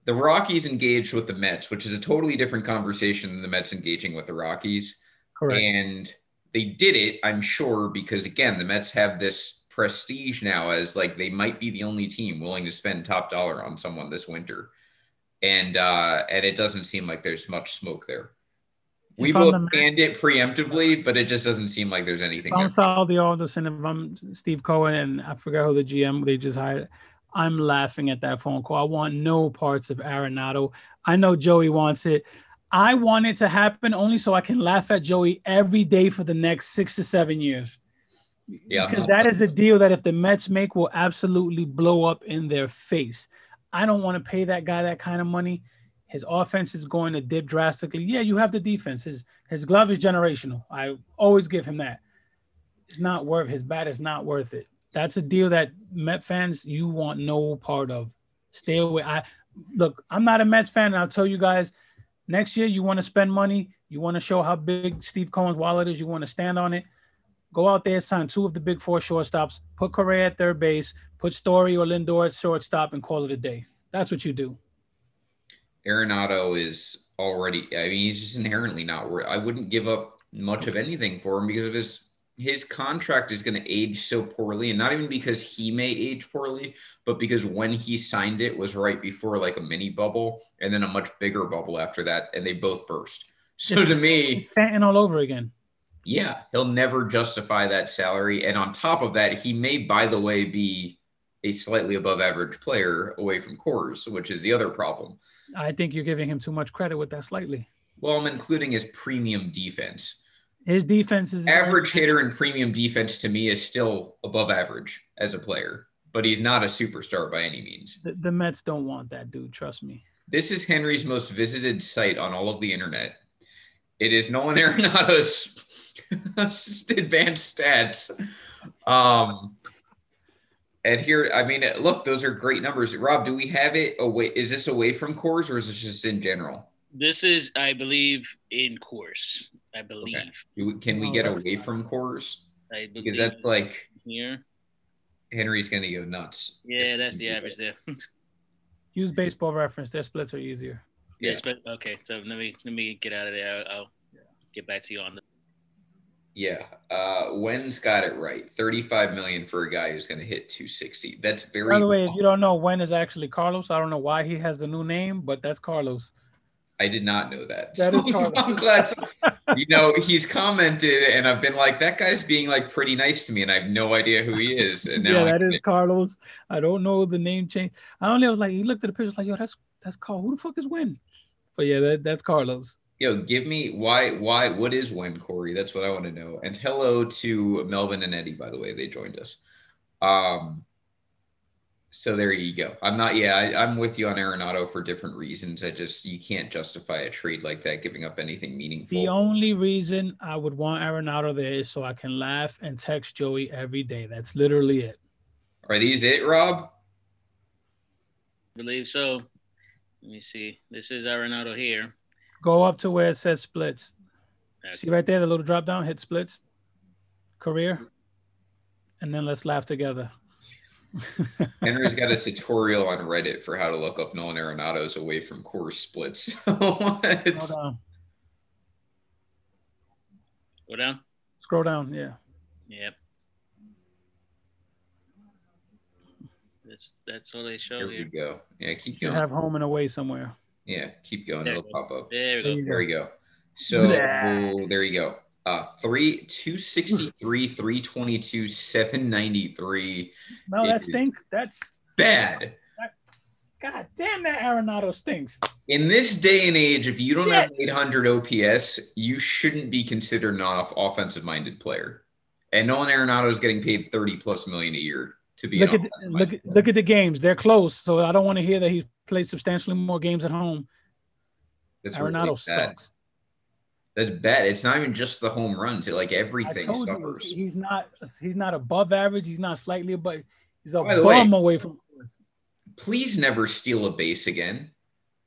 The Rockies engaged with the Mets, which is a totally different conversation than the Mets engaging with the Rockies. Correct. And they did it, I'm sure, because again, the Mets have this prestige now as like they might be the only team willing to spend top dollar on someone this winter. And uh, and it doesn't seem like there's much smoke there. We if both canned it preemptively, but it just doesn't seem like there's anything. If I'm Sandy Alderson, if I'm Steve Cohen, and I forgot who the GM they just hired, I'm laughing at that phone call. I want no parts of Arenado. I know Joey wants it. I want it to happen only so I can laugh at Joey every day for the next six to seven years. Yeah. Because that is a deal that if the Mets make will absolutely blow up in their face. I don't want to pay that guy that kind of money. His offense is going to dip drastically. Yeah, you have the defense. His his glove is generational. I always give him that. It's not worth his bat is not worth it. That's a deal that Met fans you want no part of. Stay away. I look, I'm not a Mets fan, and I'll tell you guys, next year you want to spend money, you want to show how big Steve Cohen's wallet is, you want to stand on it. Go out there, sign two of the big four shortstops, put Correa at third base, put Story or Lindor at shortstop, and call it a day. That's what you do. Arenado is already. I mean, he's just inherently not. I wouldn't give up much of anything for him because of his his contract is going to age so poorly, and not even because he may age poorly, but because when he signed it was right before like a mini bubble, and then a much bigger bubble after that, and they both burst. So it's, to me, Stanton all over again. Yeah, he'll never justify that salary, and on top of that, he may, by the way, be a slightly above average player away from Coors, which is the other problem. I think you're giving him too much credit with that slightly. Well, I'm including his premium defense. His defense is average hitter and premium defense to me is still above average as a player, but he's not a superstar by any means. The, the Mets don't want that dude, trust me. This is Henry's most visited site on all of the internet. It is Nolan Arenado's advanced stats. Um, and here, I mean, look, those are great numbers. Rob, do we have it away? Is this away from Coors or is this just in general? This is, I believe, in Coors. I believe. Okay. We, can we oh, get away from Coors? because that's like here. Henry's going to go nuts. Yeah, that's the average there. Use baseball reference. Their splits are easier. Yeah. but okay. So let me let me get out of there. I'll, I'll get back to you on the. Yeah, uh, Wen's got it right. Thirty-five million for a guy who's going to hit two sixty. That's very. By the way, if you don't know, Wen is actually Carlos. I don't know why he has the new name, but that's Carlos. I did not know that. That So. I'm glad. you know, he's commented, and I've been like, that guy's being like pretty nice to me, and I have no idea who he is. And now yeah, I that is Carlos. I don't know the name change. I only was like, he looked at the pictures like, yo, that's that's Carl. Who the fuck is Wen? But yeah, that, that's Carlos. Yo, give me why why what is when Corey? That's what I want to know. And hello to Melvin and Eddie, by the way, they joined us. Um, so there you go. I'm not. Yeah, I, I'm with you on Arenado for different reasons. I just you can't justify a trade like that, giving up anything meaningful. The only reason I would want Arenado there is so I can laugh and text Joey every day. That's literally it. Are these it, Rob? I believe so. Let me see. This is Arenado here. Go up to where it says splits. Okay. See right there, the little drop down, hit splits, career, and then let's laugh together. Henry's got a tutorial on Reddit for how to look up Nolan Arenado's away from Coors splits. So it's- Scroll down. Go down. Scroll down. Yeah. Yep. That's that's all they show here we go. Yeah, keep You going. have home and away somewhere. Yeah, keep going. There It'll go. pop up. There we go. you There we go. So Yeah. there you go. Uh, three, 263, 322, 793. No, that It- stink. That's Bad. God damn that Arenado stinks. In this day and age, if you don't Shit. have 800 OPS, you shouldn't be considered an off- offensive minded player. And Nolan Arenado is getting paid 30 plus million a year to be Look at offensive look, look at the games. They're close. So I don't want to hear that he's played substantially more games at home. That's Arenado sucks. That's bad. It's not even just the home runs. It, like everything told you, suffers. he's not he's not above average. He's not slightly above. He's a By the way- bum away from. please never steal a base again.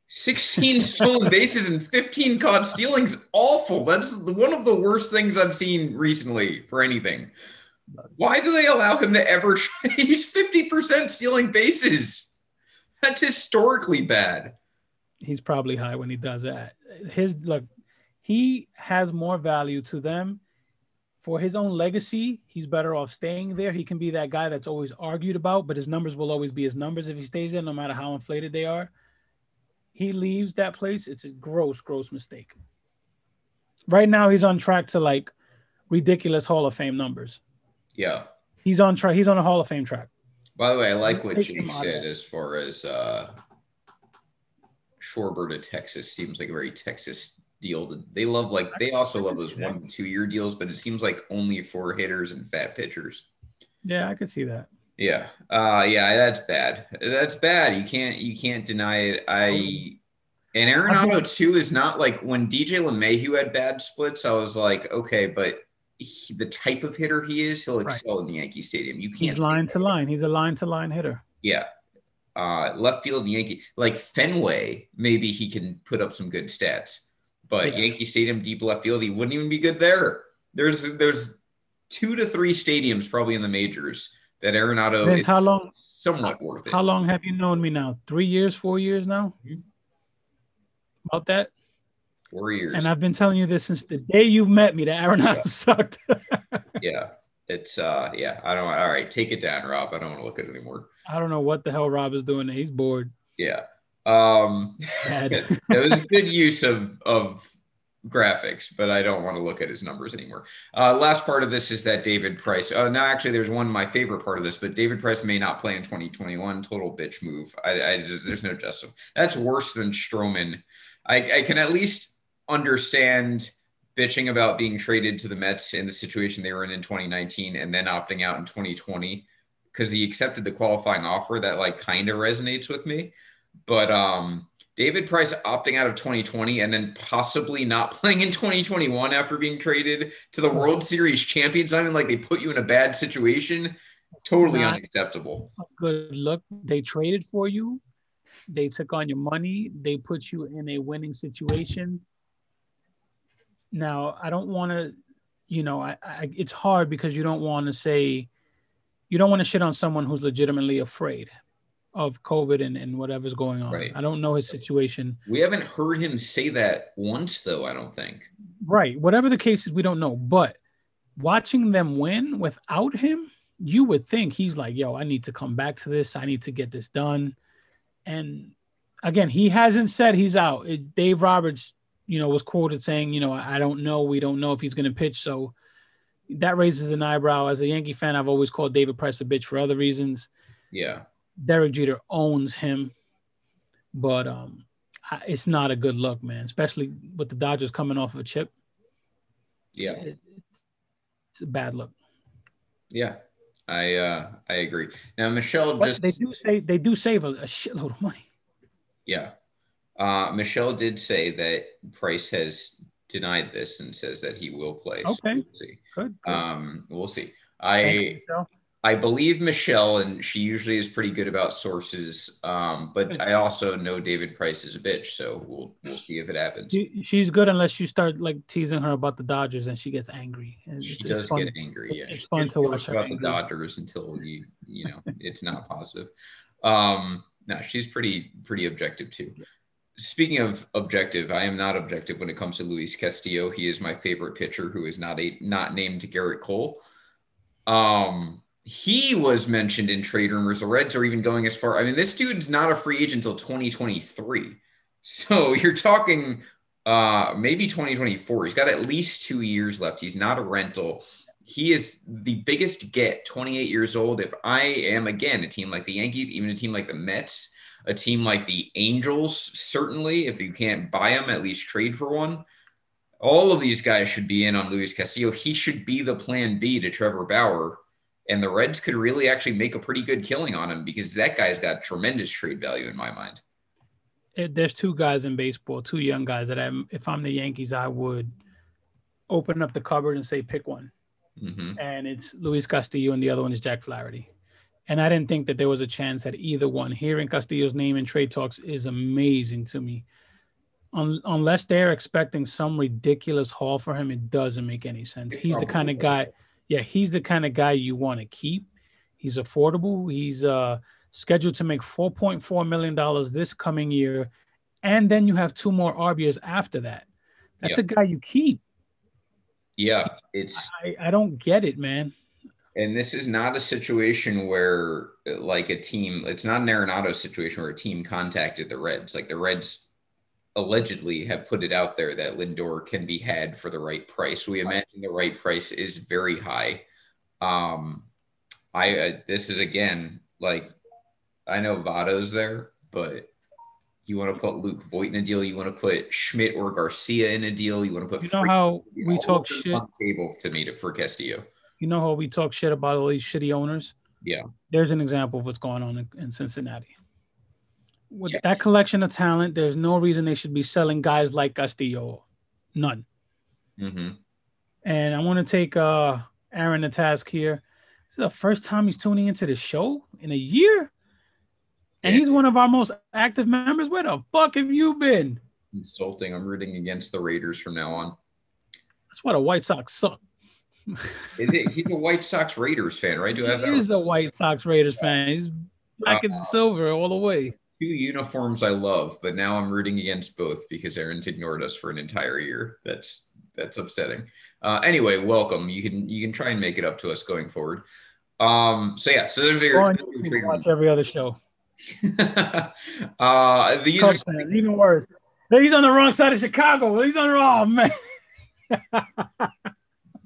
16 stolen bases and 15 caught stealings awful. That's one of the worst things I've seen recently for anything. Why do they allow him to ever try? He's 50% stealing bases. That's historically bad. He's probably high when he does that. His look, he has more value to them for his own legacy. He's better off staying there. He can be that guy that's always argued about, but his numbers will always be his numbers if he stays there, no matter how inflated they are. He leaves that place. It's a gross, gross mistake. Right now, he's on track to like ridiculous Hall of Fame numbers. Yeah. He's on track. He's on a Hall of Fame track. By the way, I like what Take Jay him out of said as far as uh Schwarber to Texas seems like a very Texas deal. They love like they also love those one to two year deals, but it seems like only for hitters and fat pitchers. Yeah, I could see that. Yeah. Uh yeah, that's bad. That's bad. You can't you can't deny it. I and Arenado too is not like when DJ LeMahieu had bad splits, I was like, okay, but he, the type of hitter he is, he'll Right. excel in the Yankee Stadium. You can't He's line to line. He's a line to line hitter. yeah. Uh, left field Yankee like Fenway, maybe he can put up some good stats, but Yeah. Yankee Stadium deep left field, he wouldn't even be good there. There's there's two to three stadiums probably in the majors that Arenado Vince, is how long? somewhat worth it. How long have you known me now? Three years, four years now? Mhm. About that? Four years. And I've been telling you this since the day you met me that Arenado Yeah. sucked. yeah. It's uh yeah, I don't all right, take it down, Rob. I don't want to look at it anymore. I don't know what the hell Rob is doing. He's bored. Yeah. Um it was good use of of graphics, but I don't want to look at his numbers anymore. Uh, last part of this is that David Price. Uh, no, actually, there's one my favorite part of this, but David Price may not play in 2021. Total bitch move. I, I just there's no justice. That's worse than Stroman. I, I can at least understand bitching about being traded to the Mets in the situation they were in in 2019 and then opting out in 2020 because he accepted the qualifying offer. That like kind of resonates with me, but um. David Price opting out of 2020 and then possibly not playing in 2021 after being traded to the World Series champions. I mean, like they put you in a bad situation. Totally Not- unacceptable. Good look. They traded for you. They took on your money. They put you in a winning situation. Now, I don't want to, you know, I, I it's hard because you don't want to say, you don't want to shit on someone who's legitimately afraid of COVID and, and whatever's going on. Right. I don't know his situation. We haven't heard him say that once, though. I don't think. Right. Whatever the case is, we don't know. But watching them win without him, you would think he's like, yo, I need to come back to this. I need to get this done. And again, he hasn't said he's out. It, Dave Roberts, you know, was quoted saying, you know, I don't know. We don't know if he's going to pitch. So that raises an eyebrow. As a Yankee fan, I've always called David Price a bitch for other reasons. Yeah. Derek Jeter owns him, but um, I, it's not a good look, man. Especially with the Dodgers coming off of a chip. Yeah. It, it's, it's a bad look. Yeah. I uh I agree. Now Michelle But just they do say they do save a, a shitload of money. yeah. Uh Michelle did say that Price has denied this and says that he will play. So Okay. we'll see. Good. good. Um we'll see. I. I believe Michelle, and she usually is pretty good about sources. Um, but I also know David Price is a bitch, so we'll we'll see if it happens. She, she's good unless you start like teasing her about the Dodgers and she gets angry. It's, She it's does fun. get angry. Yeah, It's She fun gets to watch talks her about the. Dodgers until you you know it's not positive. Um, no, she's pretty pretty objective too. Speaking of objective, I am not objective when it comes to Luis Castillo. He is my favorite pitcher who is not a not named Gerrit Cole. Um, he was mentioned in trade rumors. The Reds are even going as far. I mean, this dude's not a free agent until 2023. So you're talking uh maybe 2024. He's got at least two years left. He's not a rental. He is the biggest get, 28 years old. If I am again a team like the Yankees, even a team like the Mets, a team like the Angels, certainly, if you can't buy him, at least trade for one. All of these guys should be in on Luis Castillo. He should be the plan B to Trevor Bauer. And the Reds could really actually make a pretty good killing on him because that guy's got tremendous trade value in my mind. It, there's two guys in baseball, two young guys that I'm. If I'm the Yankees, I would open up the cupboard and say pick one. hmm and it's Luis Castillo, and the other one is Jack Flaherty. And I didn't think that there was a chance at either one. Hearing Castillo's name in trade talks is amazing to me. Un- unless they're expecting some ridiculous haul for him, it doesn't make any sense. He's the kind of guy, yeah, he's the kind of guy you want to keep. He's affordable. He's uh, scheduled to make $4.4 million this coming year. And then you have two more arbs after that. That's Yeah. a guy you keep. Yeah, it's I, I don't get it, man. and this is not a situation where like a team. It's not an Arenado situation where a team contacted the Reds. Like the Reds allegedly have put it out there that Lindor can be had for the right price. We imagine the right price is very high. Um, I uh, this is again like I know Votto's there, but you want to put Luke Voit in a deal. You want to put Schmidt or Garcia in a deal. You want to put You know Freeman how we talk All of them shit. table to me to, for Castillo. You know how we talk shit about all these shitty owners? Yeah. There's an example of what's going on in, in Cincinnati. With Yeah. that collection of talent, there's no reason they should be selling guys like Castillo. None. hmm And I want to take uh Aaron to task here. This is the first time he's tuning into the show in a year. And Yeah. he's one of our most active members. Where the fuck have you been? Insulting. I'm rooting against the Raiders from now on. That's why the White Sox suck. Is it? He's a White Sox Raiders fan, right? Do I have He that? is a White Sox Raiders fan. He's black Uh, and silver all the way. Two uniforms I love, but now I'm rooting against both because Aaron's ignored us for an entire year. That's that's upsetting. Uh, anyway, welcome. You can you can try and make it up to us going forward. Um. So yeah. So there's your. on YouTube and watch every other show. uh, these are even worse. He's on the wrong side of Chicago. He's on the wrong man.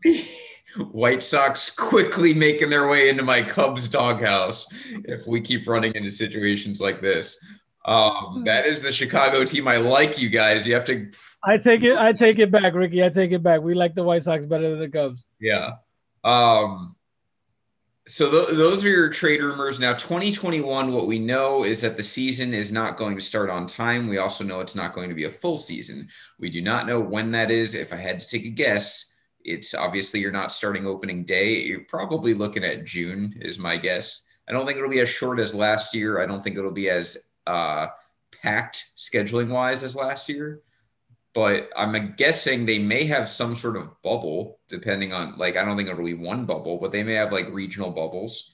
White Sox quickly making their way into my Cubs doghouse if we keep running into situations like this. Um, that is the Chicago team. I like you guys. You have to, I take it. I take it back, Ricky. I take it back. We like the White Sox better than the Cubs. yeah. Um, so th- those are your trade rumors. Now, 2021, what we know is that the season is not going to start on time. We also know it's not going to be a full season. We do not know when that is. If I had to take a guess, it's obviously you're not starting opening day. You're probably looking at June, is my guess. I don't think it'll be as short as last year. I don't think it'll be as uh, packed scheduling wise as last year. But I'm guessing they may have some sort of bubble, depending on like I don't think it'll be one bubble, but they may have like regional bubbles.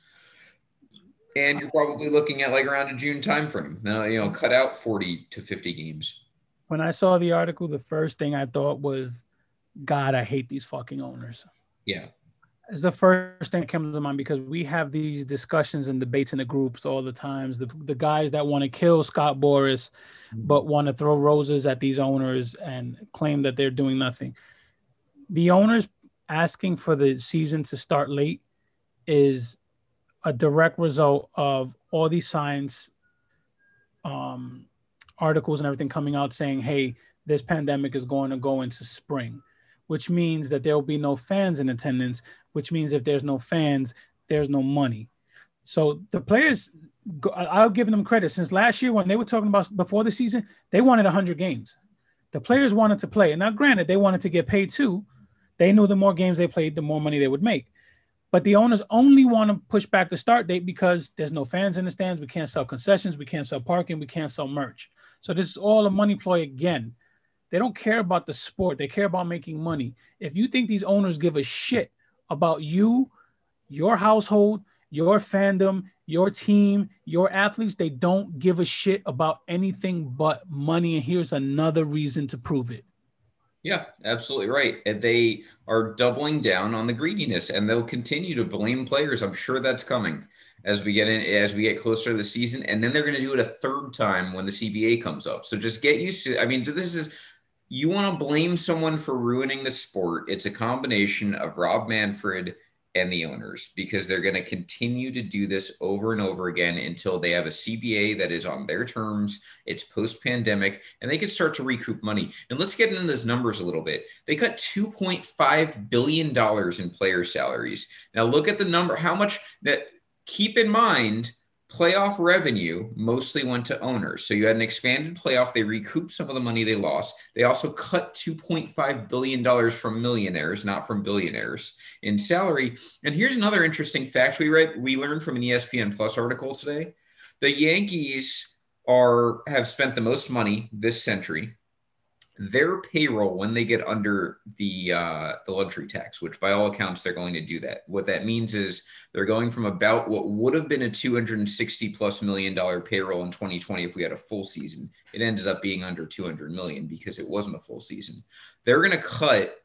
and you're probably looking at like around a June timeframe. Now, you know, cut out 40 to 50 games. When I saw the article, the first thing I thought was, God, I hate these fucking owners. Yeah. It's the first thing that comes to mind because we have these discussions and debates in the groups all the times. The, the guys that want to kill Scott Boras, mm-hmm. but want to throw roses at these owners and claim that they're doing nothing. The owners asking for the season to start late is a direct result of all these science um, articles and everything coming out saying, hey, this pandemic is going to go into spring, which means that there will be no fans in attendance, which means if there's no fans, there's no money. So the players, I'll give them credit. Since last year, when they were talking about before the season, they wanted 100 games. The players wanted to play. And now, granted, they wanted to get paid too. They knew the more games they played, the more money they would make. But the owners only want to push back the start date because there's no fans in the stands. We can't sell concessions. We can't sell parking. We can't sell merch. So this is all a money ploy again. They don't care about the sport. They care about making money. If you think these owners give a shit about you, your household, your fandom, your team, your athletes, they don't give a shit about anything but money. And here's another reason to prove it. Yeah, absolutely right. And they are doubling down on the greediness and they'll continue to blame players. I'm sure that's coming as we get in as we get closer to the season. And then they're going to do it a third time when the CBA comes up. So just get used to I mean, this is you want to blame someone for ruining the sport. It's a combination of Rob Manfred and the owners because they're going to continue to do this over and over again until they have a CBA that is on their terms, it's post pandemic, and they can start to recoup money. And let's get into those numbers a little bit. They cut $2.5 billion in player salaries. Now, look at the number, how much that keep in mind playoff revenue mostly went to owners. So you had an expanded playoff. They recouped some of the money they lost. They also cut $2.5 billion from millionaires, not from billionaires in salary. And here's another interesting fact we read, we learned from an ESPN Plus article today. The Yankees are have spent the most money this century their payroll when they get under the uh, the luxury tax, which by all accounts they're going to do that. What that means is they're going from about what would have been a 260 plus million dollar payroll in 2020 if we had a full season. It ended up being under 200 million because it wasn't a full season. They're going to cut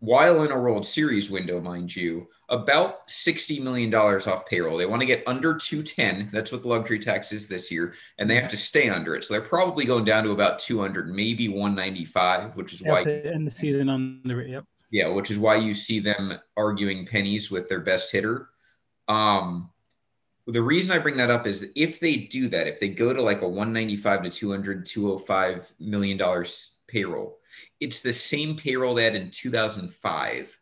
while in a World Series window, mind you, about $60 million off payroll. They want to get under 210. That's what the luxury tax is this year. And they have to stay under it. So they're probably going down to about 200, maybe 195, which is why. End the season under it. Yep. Yeah, which is why you see them arguing pennies with their best hitter. Um, the reason I bring that up is if they do that, if they go to like a 195 to 200, 205 million dollars payroll, it's the same payroll they had in 2005.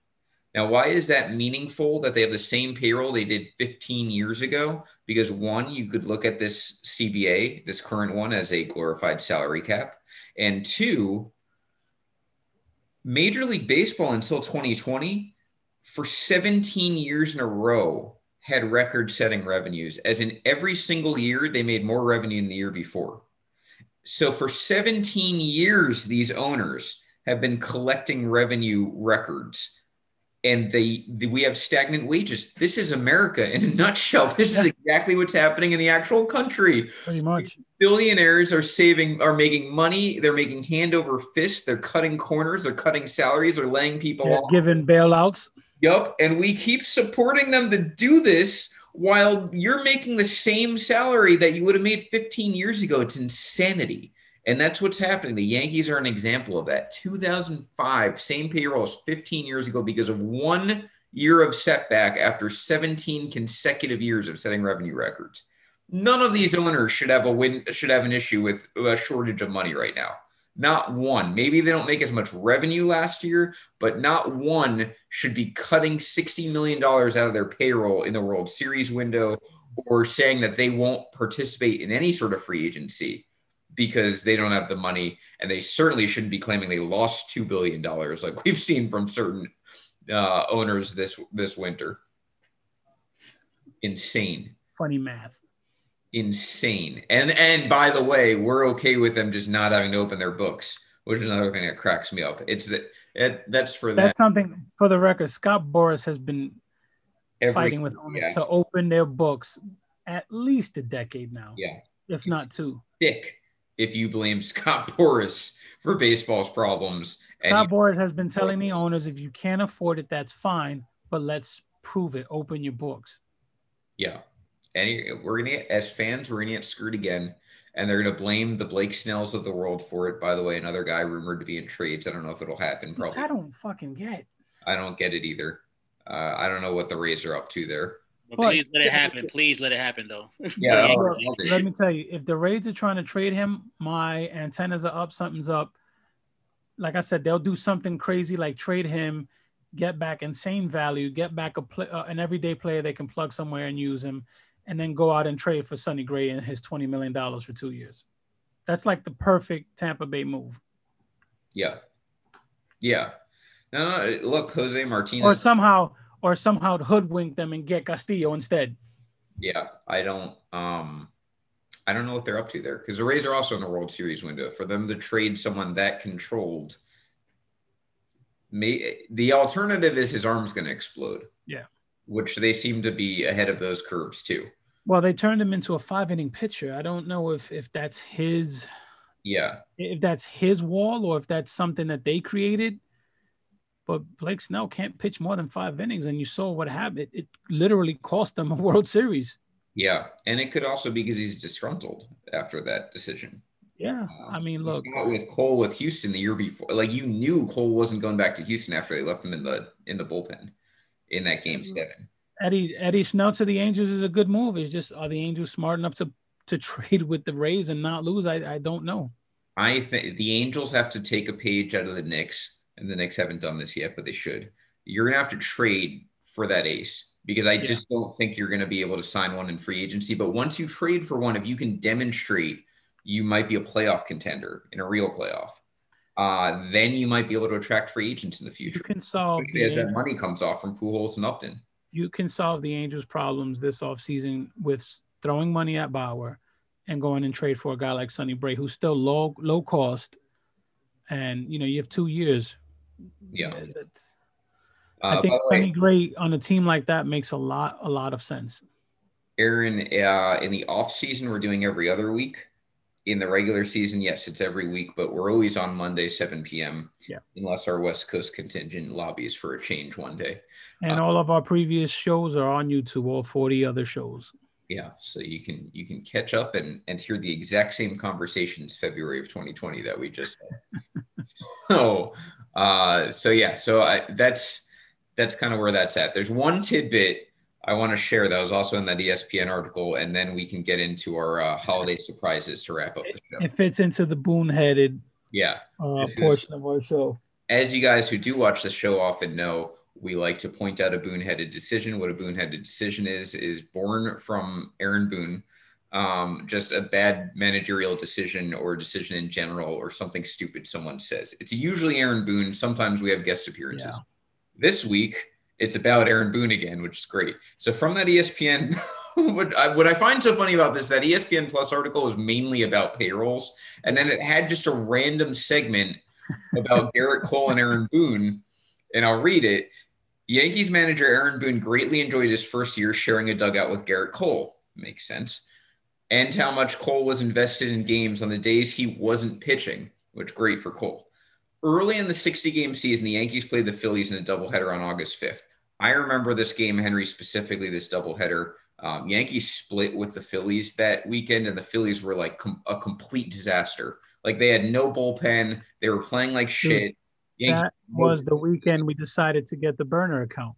Now, why is that meaningful that they have the same payroll they did 15 years ago? Because one, you could look at this CBA, this current one, as a glorified salary cap. And two, Major League Baseball until 2020, for 17 years in a row, had record setting revenues, as in every single year, they made more revenue than the year before. So for 17 years, these owners have been collecting revenue records and they we have stagnant wages. This is America in a nutshell. This is exactly what's happening in the actual country. Pretty much. Billionaires are saving, are making money. They're making hand over fist. They're cutting corners. They're cutting salaries. They're laying people yeah, off. Giving bailouts. Yup. And we keep supporting them to do this while you're making the same salary that you would have made 15 years ago. It's insanity. And that's what's happening. The Yankees are an example of that. 2005, same payroll as 15 years ago because of one year of setback after 17 consecutive years of setting revenue records. None of these owners should have a win should have an issue with a shortage of money right now. Not one. Maybe they don't make as much revenue last year, but not one should be cutting $60 million out of their payroll in the World Series window or saying that they won't participate in any sort of free agency because they don't have the money and they certainly shouldn't be claiming they lost $2 billion like we've seen from certain uh, owners this this winter. Insane. Funny math insane. And and by the way, we're okay with them just not having to open their books, which is another thing that cracks me up. It's that it, that's for that's that. something for the record. Scott Boras has been Every, fighting with owners yeah. to open their books at least a decade now. Yeah. If not two. Sick if you blame Scott Boras for baseball's problems. Scott Boras has been telling the owners if you can't afford it, that's fine, but let's prove it. Open your books. Yeah. And we're gonna get as fans, we're gonna get screwed again. And they're gonna blame the Blake Snells of the world for it. By the way, another guy rumored to be in trades. I don't know if it'll happen. Probably. I don't fucking get. I don't get it either. Uh, I don't know what the Rays are up to there. Well, please let it happen. Please let it happen, though. Yeah. let me tell you, if the Rays are trying to trade him, my antennas are up. Something's up. Like I said, they'll do something crazy like trade him, get back insane value, get back a play, uh, an everyday player they can plug somewhere and use him, and then go out and trade for Sonny Gray and his twenty million dollars for two years. That's like the perfect Tampa Bay move. Yeah. Yeah. No, look, Jose Martinez. Or somehow or somehow hoodwink them and get Castillo instead. Yeah, I don't. Um, I don't know what they're up to there because the Rays are also in the World Series window. For them to trade someone that controlled, may the alternative is his arm's going to explode. Yeah, which they seem to be ahead of those curves too. Well, they turned him into a five inning pitcher. I don't know if if that's his. Yeah. If that's his wall or if that's something that they created. But Blake Snell can't pitch more than five innings, and you saw what happened. It, it literally cost them a World Series. Yeah, and it could also be because he's disgruntled after that decision. Yeah, um, I mean, look with Cole with Houston the year before, like you knew Cole wasn't going back to Houston after they left him in the in the bullpen in that game mm-hmm. seven. Eddie Eddie Snell to the Angels is a good move. It's just are the Angels smart enough to to trade with the Rays and not lose? I I don't know. I think the Angels have to take a page out of the Knicks and the Knicks haven't done this yet, but they should. You're gonna have to trade for that ace because I yeah. just don't think you're gonna be able to sign one in free agency. But once you trade for one, if you can demonstrate you might be a playoff contender in a real playoff, uh, then you might be able to attract free agents in the future. You can solve as that money comes off from Pujols and Upton. You can solve the Angels' problems this offseason with throwing money at Bauer and going and trade for a guy like Sonny Gray, who's still low low cost, and you know you have two years yeah, that's. Uh, I think Sonny Gray on a team like that makes a lot a lot of sense. Aaron, uh, in the off season, we're doing every other week. In the regular season, yes, it's every week, but we're always on Monday, 7 p.m. Yeah. Unless our West Coast contingent lobbies for a change one day. And uh, all of our previous shows are on YouTube, all 40 other shows. Yeah. So you can you can catch up and, and hear the exact same conversations February of 2020 that we just had. so uh, so yeah, so I, that's that's kind of where that's at. There's one tidbit I want to share that was also in that ESPN article, and then we can get into our uh, holiday surprises to wrap up the show. It fits into the boon-headed yeah uh, portion is, of our show. As you guys who do watch the show often know, we like to point out a boon-headed decision. What a boon-headed decision is is born from Aaron Boone um, just a bad managerial decision or decision in general or something stupid someone says. It's usually Aaron Boone. Sometimes we have guest appearances. Yeah. This week, it's about Aaron Boone again, which is great. So from that ESPN, what, I, what I find so funny about this that ESPN Plus article is mainly about payrolls, and then it had just a random segment about Gerrit Cole and Aaron Boone, and I'll read it. Yankees manager Aaron Boone greatly enjoyed his first year sharing a dugout with Gerrit Cole. Makes sense and how much Cole was invested in games on the days he wasn't pitching, which great for Cole. Early in the 60 game season, the Yankees played the Phillies in a doubleheader on August 5th. I remember this game, Henry, specifically this doubleheader. Um, Yankees split with the Phillies that weekend, and the Phillies were like com- a complete disaster. Like they had no bullpen, they were playing like shit. Yankees- that was the weekend we decided to get the burner account.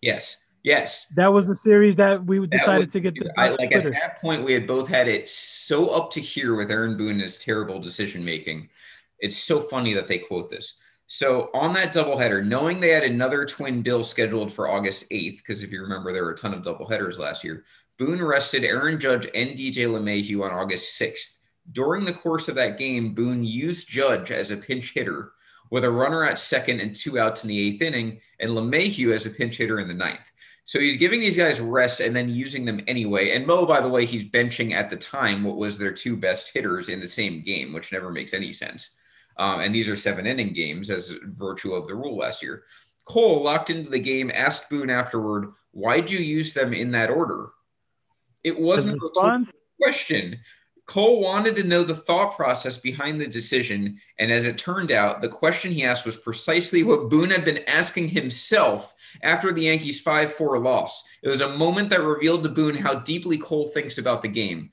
Yes. Yes. That was the series that we decided was, to get the I, like Twitter. at that point we had both had it so up to here with Aaron Boone and his terrible decision making. It's so funny that they quote this. So on that doubleheader, knowing they had another twin bill scheduled for August 8th, because if you remember, there were a ton of doubleheaders last year, Boone rested Aaron Judge and DJ LeMahieu on August 6th. During the course of that game, Boone used Judge as a pinch hitter with a runner at second and two outs in the eighth inning, and LeMahieu as a pinch hitter in the ninth. So he's giving these guys rest and then using them anyway. And Mo, by the way, he's benching at the time what was their two best hitters in the same game, which never makes any sense. Um, and these are seven inning games as virtue of the rule last year. Cole locked into the game, asked Boone afterward, Why'd you use them in that order? It wasn't a question. Cole wanted to know the thought process behind the decision, and as it turned out, the question he asked was precisely what Boone had been asking himself after the Yankees 5 4 loss. It was a moment that revealed to Boone how deeply Cole thinks about the game,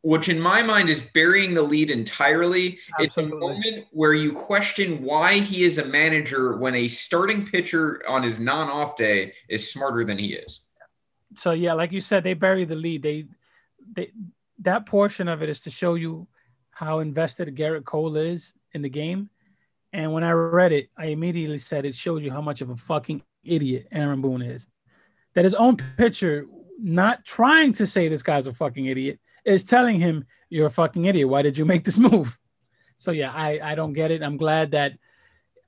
which in my mind is burying the lead entirely. Absolutely. It's a moment where you question why he is a manager when a starting pitcher on his non off day is smarter than he is. So, yeah, like you said, they bury the lead. They, they, that portion of it is to show you how invested Gerrit Cole is in the game. And when I read it, I immediately said it shows you how much of a fucking idiot Aaron Boone is. That his own pitcher, not trying to say this guy's a fucking idiot, is telling him, You're a fucking idiot. Why did you make this move? So yeah, I, I don't get it. I'm glad that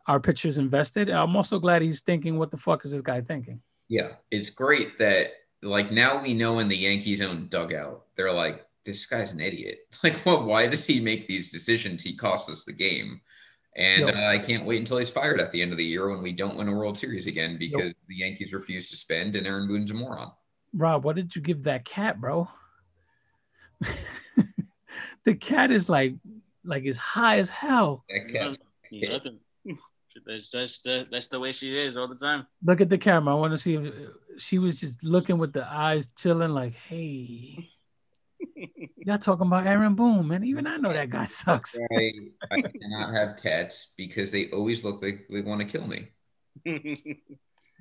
our pitcher's invested. I'm also glad he's thinking, what the fuck is this guy thinking? Yeah, it's great that like now we know in the Yankees own dugout, they're like, this guy's an idiot. Like, well, why does he make these decisions? He costs us the game. And yep. uh, I can't wait until he's fired at the end of the year when we don't win a World Series again because yep. the Yankees refuse to spend and Aaron Boone's a moron. Rob, what did you give that cat, bro? the cat is like like as high as hell. That cat. Nothing. That's that's the that's the way she is all the time. Look at the camera. I want to see if she was just looking with the eyes chilling, like, hey. Y'all talking about Aaron Boone, man. Even I know that guy sucks. I, I cannot have cats because they always look like they want to kill me.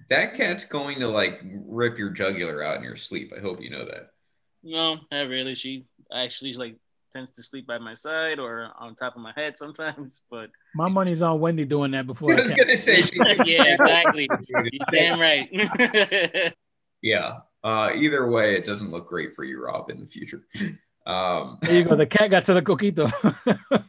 that cat's going to like rip your jugular out in your sleep. I hope you know that. No, not really. She actually like tends to sleep by my side or on top of my head sometimes. But my money's on Wendy doing that before. I was gonna say, yeah, exactly. You're damn right. yeah. Uh, either way, it doesn't look great for you, Rob, in the future. Um, there you go. The cat got to the coquito.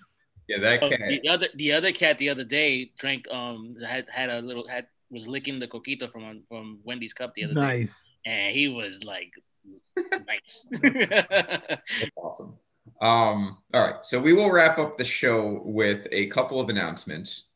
yeah, that oh, cat. The other, the other cat, the other day drank. Um, had had a little had was licking the coquito from from Wendy's cup the other nice. day. Nice. And he was like, nice. That's awesome. Um, all right, so we will wrap up the show with a couple of announcements.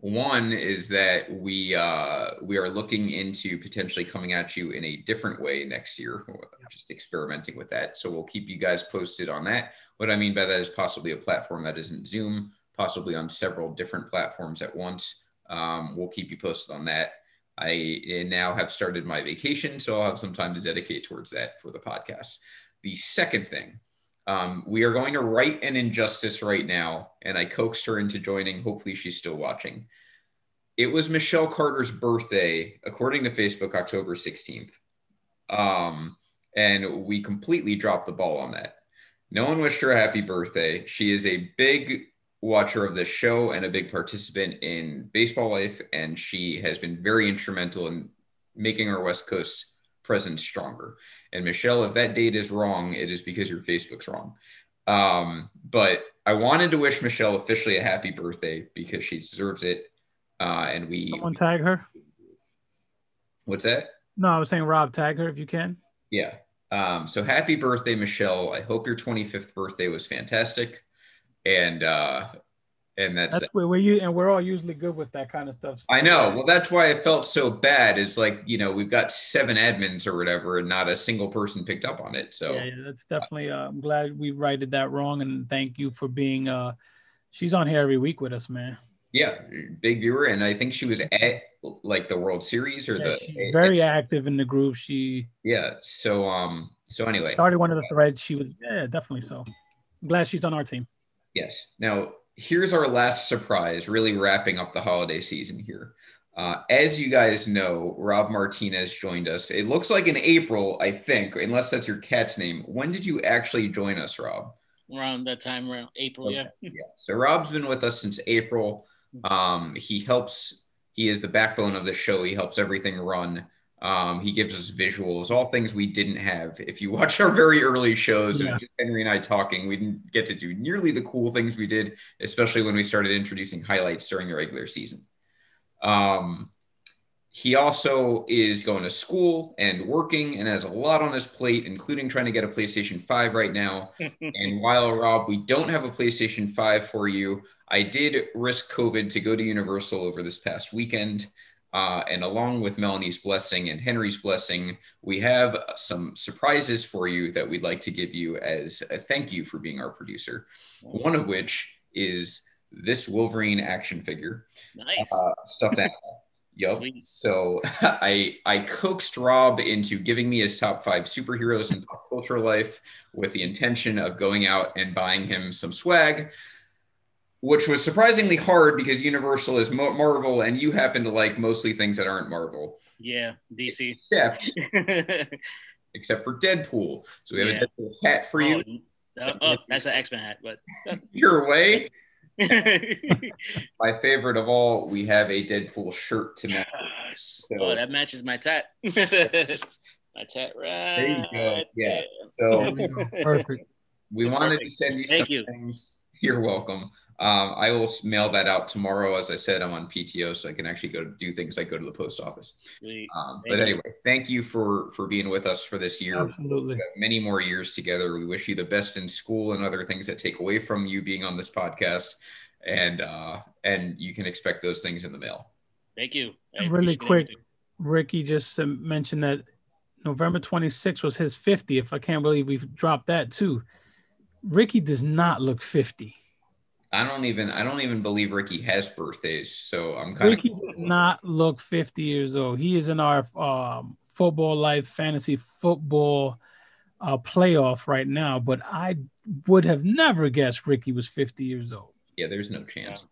One is that we uh, we are looking into potentially coming at you in a different way next year. Just experimenting with that, so we'll keep you guys posted on that. What I mean by that is possibly a platform that isn't Zoom, possibly on several different platforms at once. Um, we'll keep you posted on that. I now have started my vacation, so I'll have some time to dedicate towards that for the podcast. The second thing um, we are going to write an injustice right now, and I coaxed her into joining. Hopefully, she's still watching. It was Michelle Carter's birthday, according to Facebook, October 16th. Um, and we completely dropped the ball on that. No one wished her a happy birthday. She is a big watcher of this show and a big participant in baseball life, and she has been very instrumental in making our West Coast presence stronger. And Michelle, if that date is wrong, it is because your Facebook's wrong. Um, but I wanted to wish Michelle officially a happy birthday because she deserves it. Uh, and we someone tag her. What's that? No, I was saying Rob, tag her if you can. Yeah. Um, so happy birthday, Michelle. I hope your 25th birthday was fantastic. And uh, and that's, that's where you and we're all usually good with that kind of stuff. I know. Well, that's why I felt so bad. Is like you know we've got seven admins or whatever, and not a single person picked up on it. So yeah, yeah that's definitely. Uh, I'm glad we righted that wrong, and thank you for being. uh She's on here every week with us, man. Yeah, big viewer, and I think she was at like the World Series or yeah, the very active in the group. She yeah. So um. So anyway, started one of the threads. She was yeah, definitely so. I'm glad she's on our team. Yes. Now here's our last surprise, really wrapping up the holiday season here. Uh, as you guys know, Rob Martinez joined us. It looks like in April, I think, unless that's your cat's name. When did you actually join us, Rob? Around that time, around April, okay. yeah. yeah. So Rob's been with us since April. Um, he helps. He is the backbone of the show. He helps everything run. Um, he gives us visuals, all things we didn't have. If you watch our very early shows, yeah. Henry and I talking, we didn't get to do nearly the cool things we did, especially when we started introducing highlights during the regular season. Um, he also is going to school and working and has a lot on his plate, including trying to get a PlayStation 5 right now. and while, Rob, we don't have a PlayStation 5 for you, I did risk COVID to go to Universal over this past weekend. Uh, and along with Melanie's blessing and Henry's blessing, we have some surprises for you that we'd like to give you as a thank you for being our producer. One of which is this Wolverine action figure. Nice. Uh, stuffed animal. Yep. So I I coaxed Rob into giving me his top five superheroes in pop culture life with the intention of going out and buying him some swag, which was surprisingly hard because Universal is Marvel and you happen to like mostly things that aren't Marvel. Yeah, DC. Except, except for Deadpool. So we have yeah. a Deadpool hat for you. Oh, uh, oh that's an X Men hat, but your way. my favorite of all, we have a Deadpool shirt to match. Yes. So, oh, that matches my tat. my tat, right? There you go. Yeah. So perfect. We wanted to send you Thank some you. things. You're welcome. Um, I will mail that out tomorrow. As I said, I'm on PTO, so I can actually go do things like go to the post office. Um, but anyway, thank you for for being with us for this year. Absolutely, many more years together. We wish you the best in school and other things that take away from you being on this podcast, and uh, and you can expect those things in the mail. Thank you. really quick, Ricky just mentioned that November 26th was his 50th. I can't believe we've dropped that too. Ricky does not look 50. I don't even I don't even believe Ricky has birthdays, so I'm kind Ricky of. Ricky does not look 50 years old. He is in our um, football life fantasy football uh, playoff right now, but I would have never guessed Ricky was 50 years old. Yeah, there's no chance.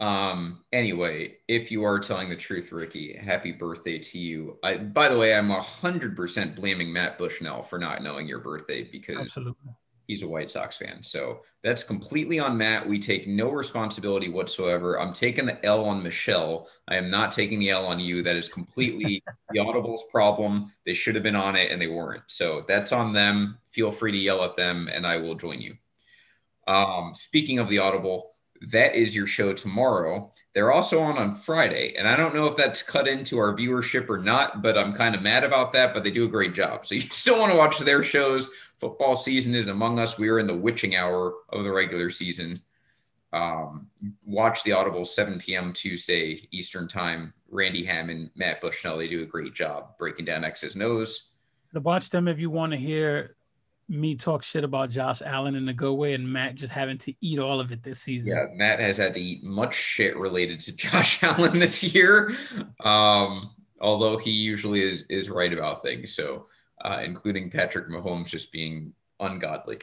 Um. Anyway, if you are telling the truth, Ricky, happy birthday to you. I, by the way, I'm hundred percent blaming Matt Bushnell for not knowing your birthday because Absolutely he's a White Sox fan. So that's completely on Matt. We take no responsibility whatsoever. I'm taking the L on Michelle. I am not taking the L on you. That is completely the Audible's problem. They should have been on it and they weren't. So that's on them. Feel free to yell at them and I will join you. Um, speaking of the Audible, that is your show tomorrow. They're also on on Friday, and I don't know if that's cut into our viewership or not, but I'm kind of mad about that. But they do a great job, so you still want to watch their shows. Football season is among us. We are in the witching hour of the regular season. Um, watch the Audible 7 p.m. Tuesday Eastern Time. Randy Hammond, Matt Bushnell, they do a great job breaking down X's nose. To watch them if you want to hear me talk shit about Josh Allen in a good way and Matt just having to eat all of it this season. Yeah, Matt has had to eat much shit related to Josh Allen this year. Um, although he usually is is right about things. So uh, including Patrick Mahomes just being ungodly.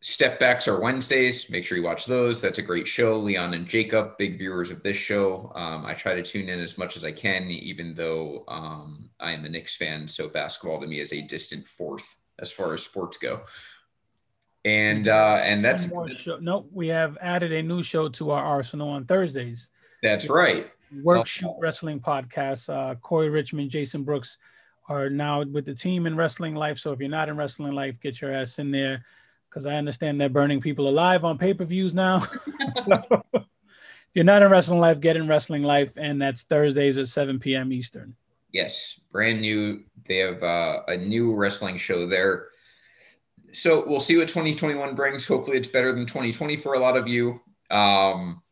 Step backs are Wednesdays. Make sure you watch those. That's a great show. Leon and Jacob, big viewers of this show. Um, I try to tune in as much as I can, even though um, I am a Knicks fan. So basketball to me is a distant fourth as far as sports go. And uh, and that's no, we have added a new show to our arsenal on Thursdays. That's right. Workshoot Wrestling Podcast. Uh, Corey Richmond, Jason Brooks are now with the team in Wrestling Life. So if you're not in Wrestling Life, get your ass in there because I understand they're burning people alive on pay per views now. so if you're not in Wrestling Life, get in Wrestling Life, and that's Thursdays at 7 p.m. Eastern. Yes, brand new. They have uh, a new wrestling show there. So we'll see what 2021 brings. Hopefully, it's better than 2020 for a lot of you. Um,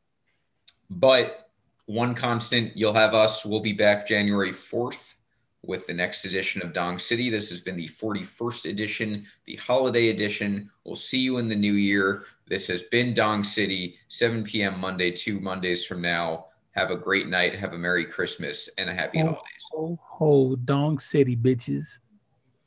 but one constant, you'll have us. We'll be back January 4th with the next edition of Dong City. This has been the 41st edition, the holiday edition. We'll see you in the new year. This has been Dong City, 7 p.m. Monday, two Mondays from now. Have a great night. Have a Merry Christmas and a happy ho, holidays. Ho, ho, Dong City, bitches.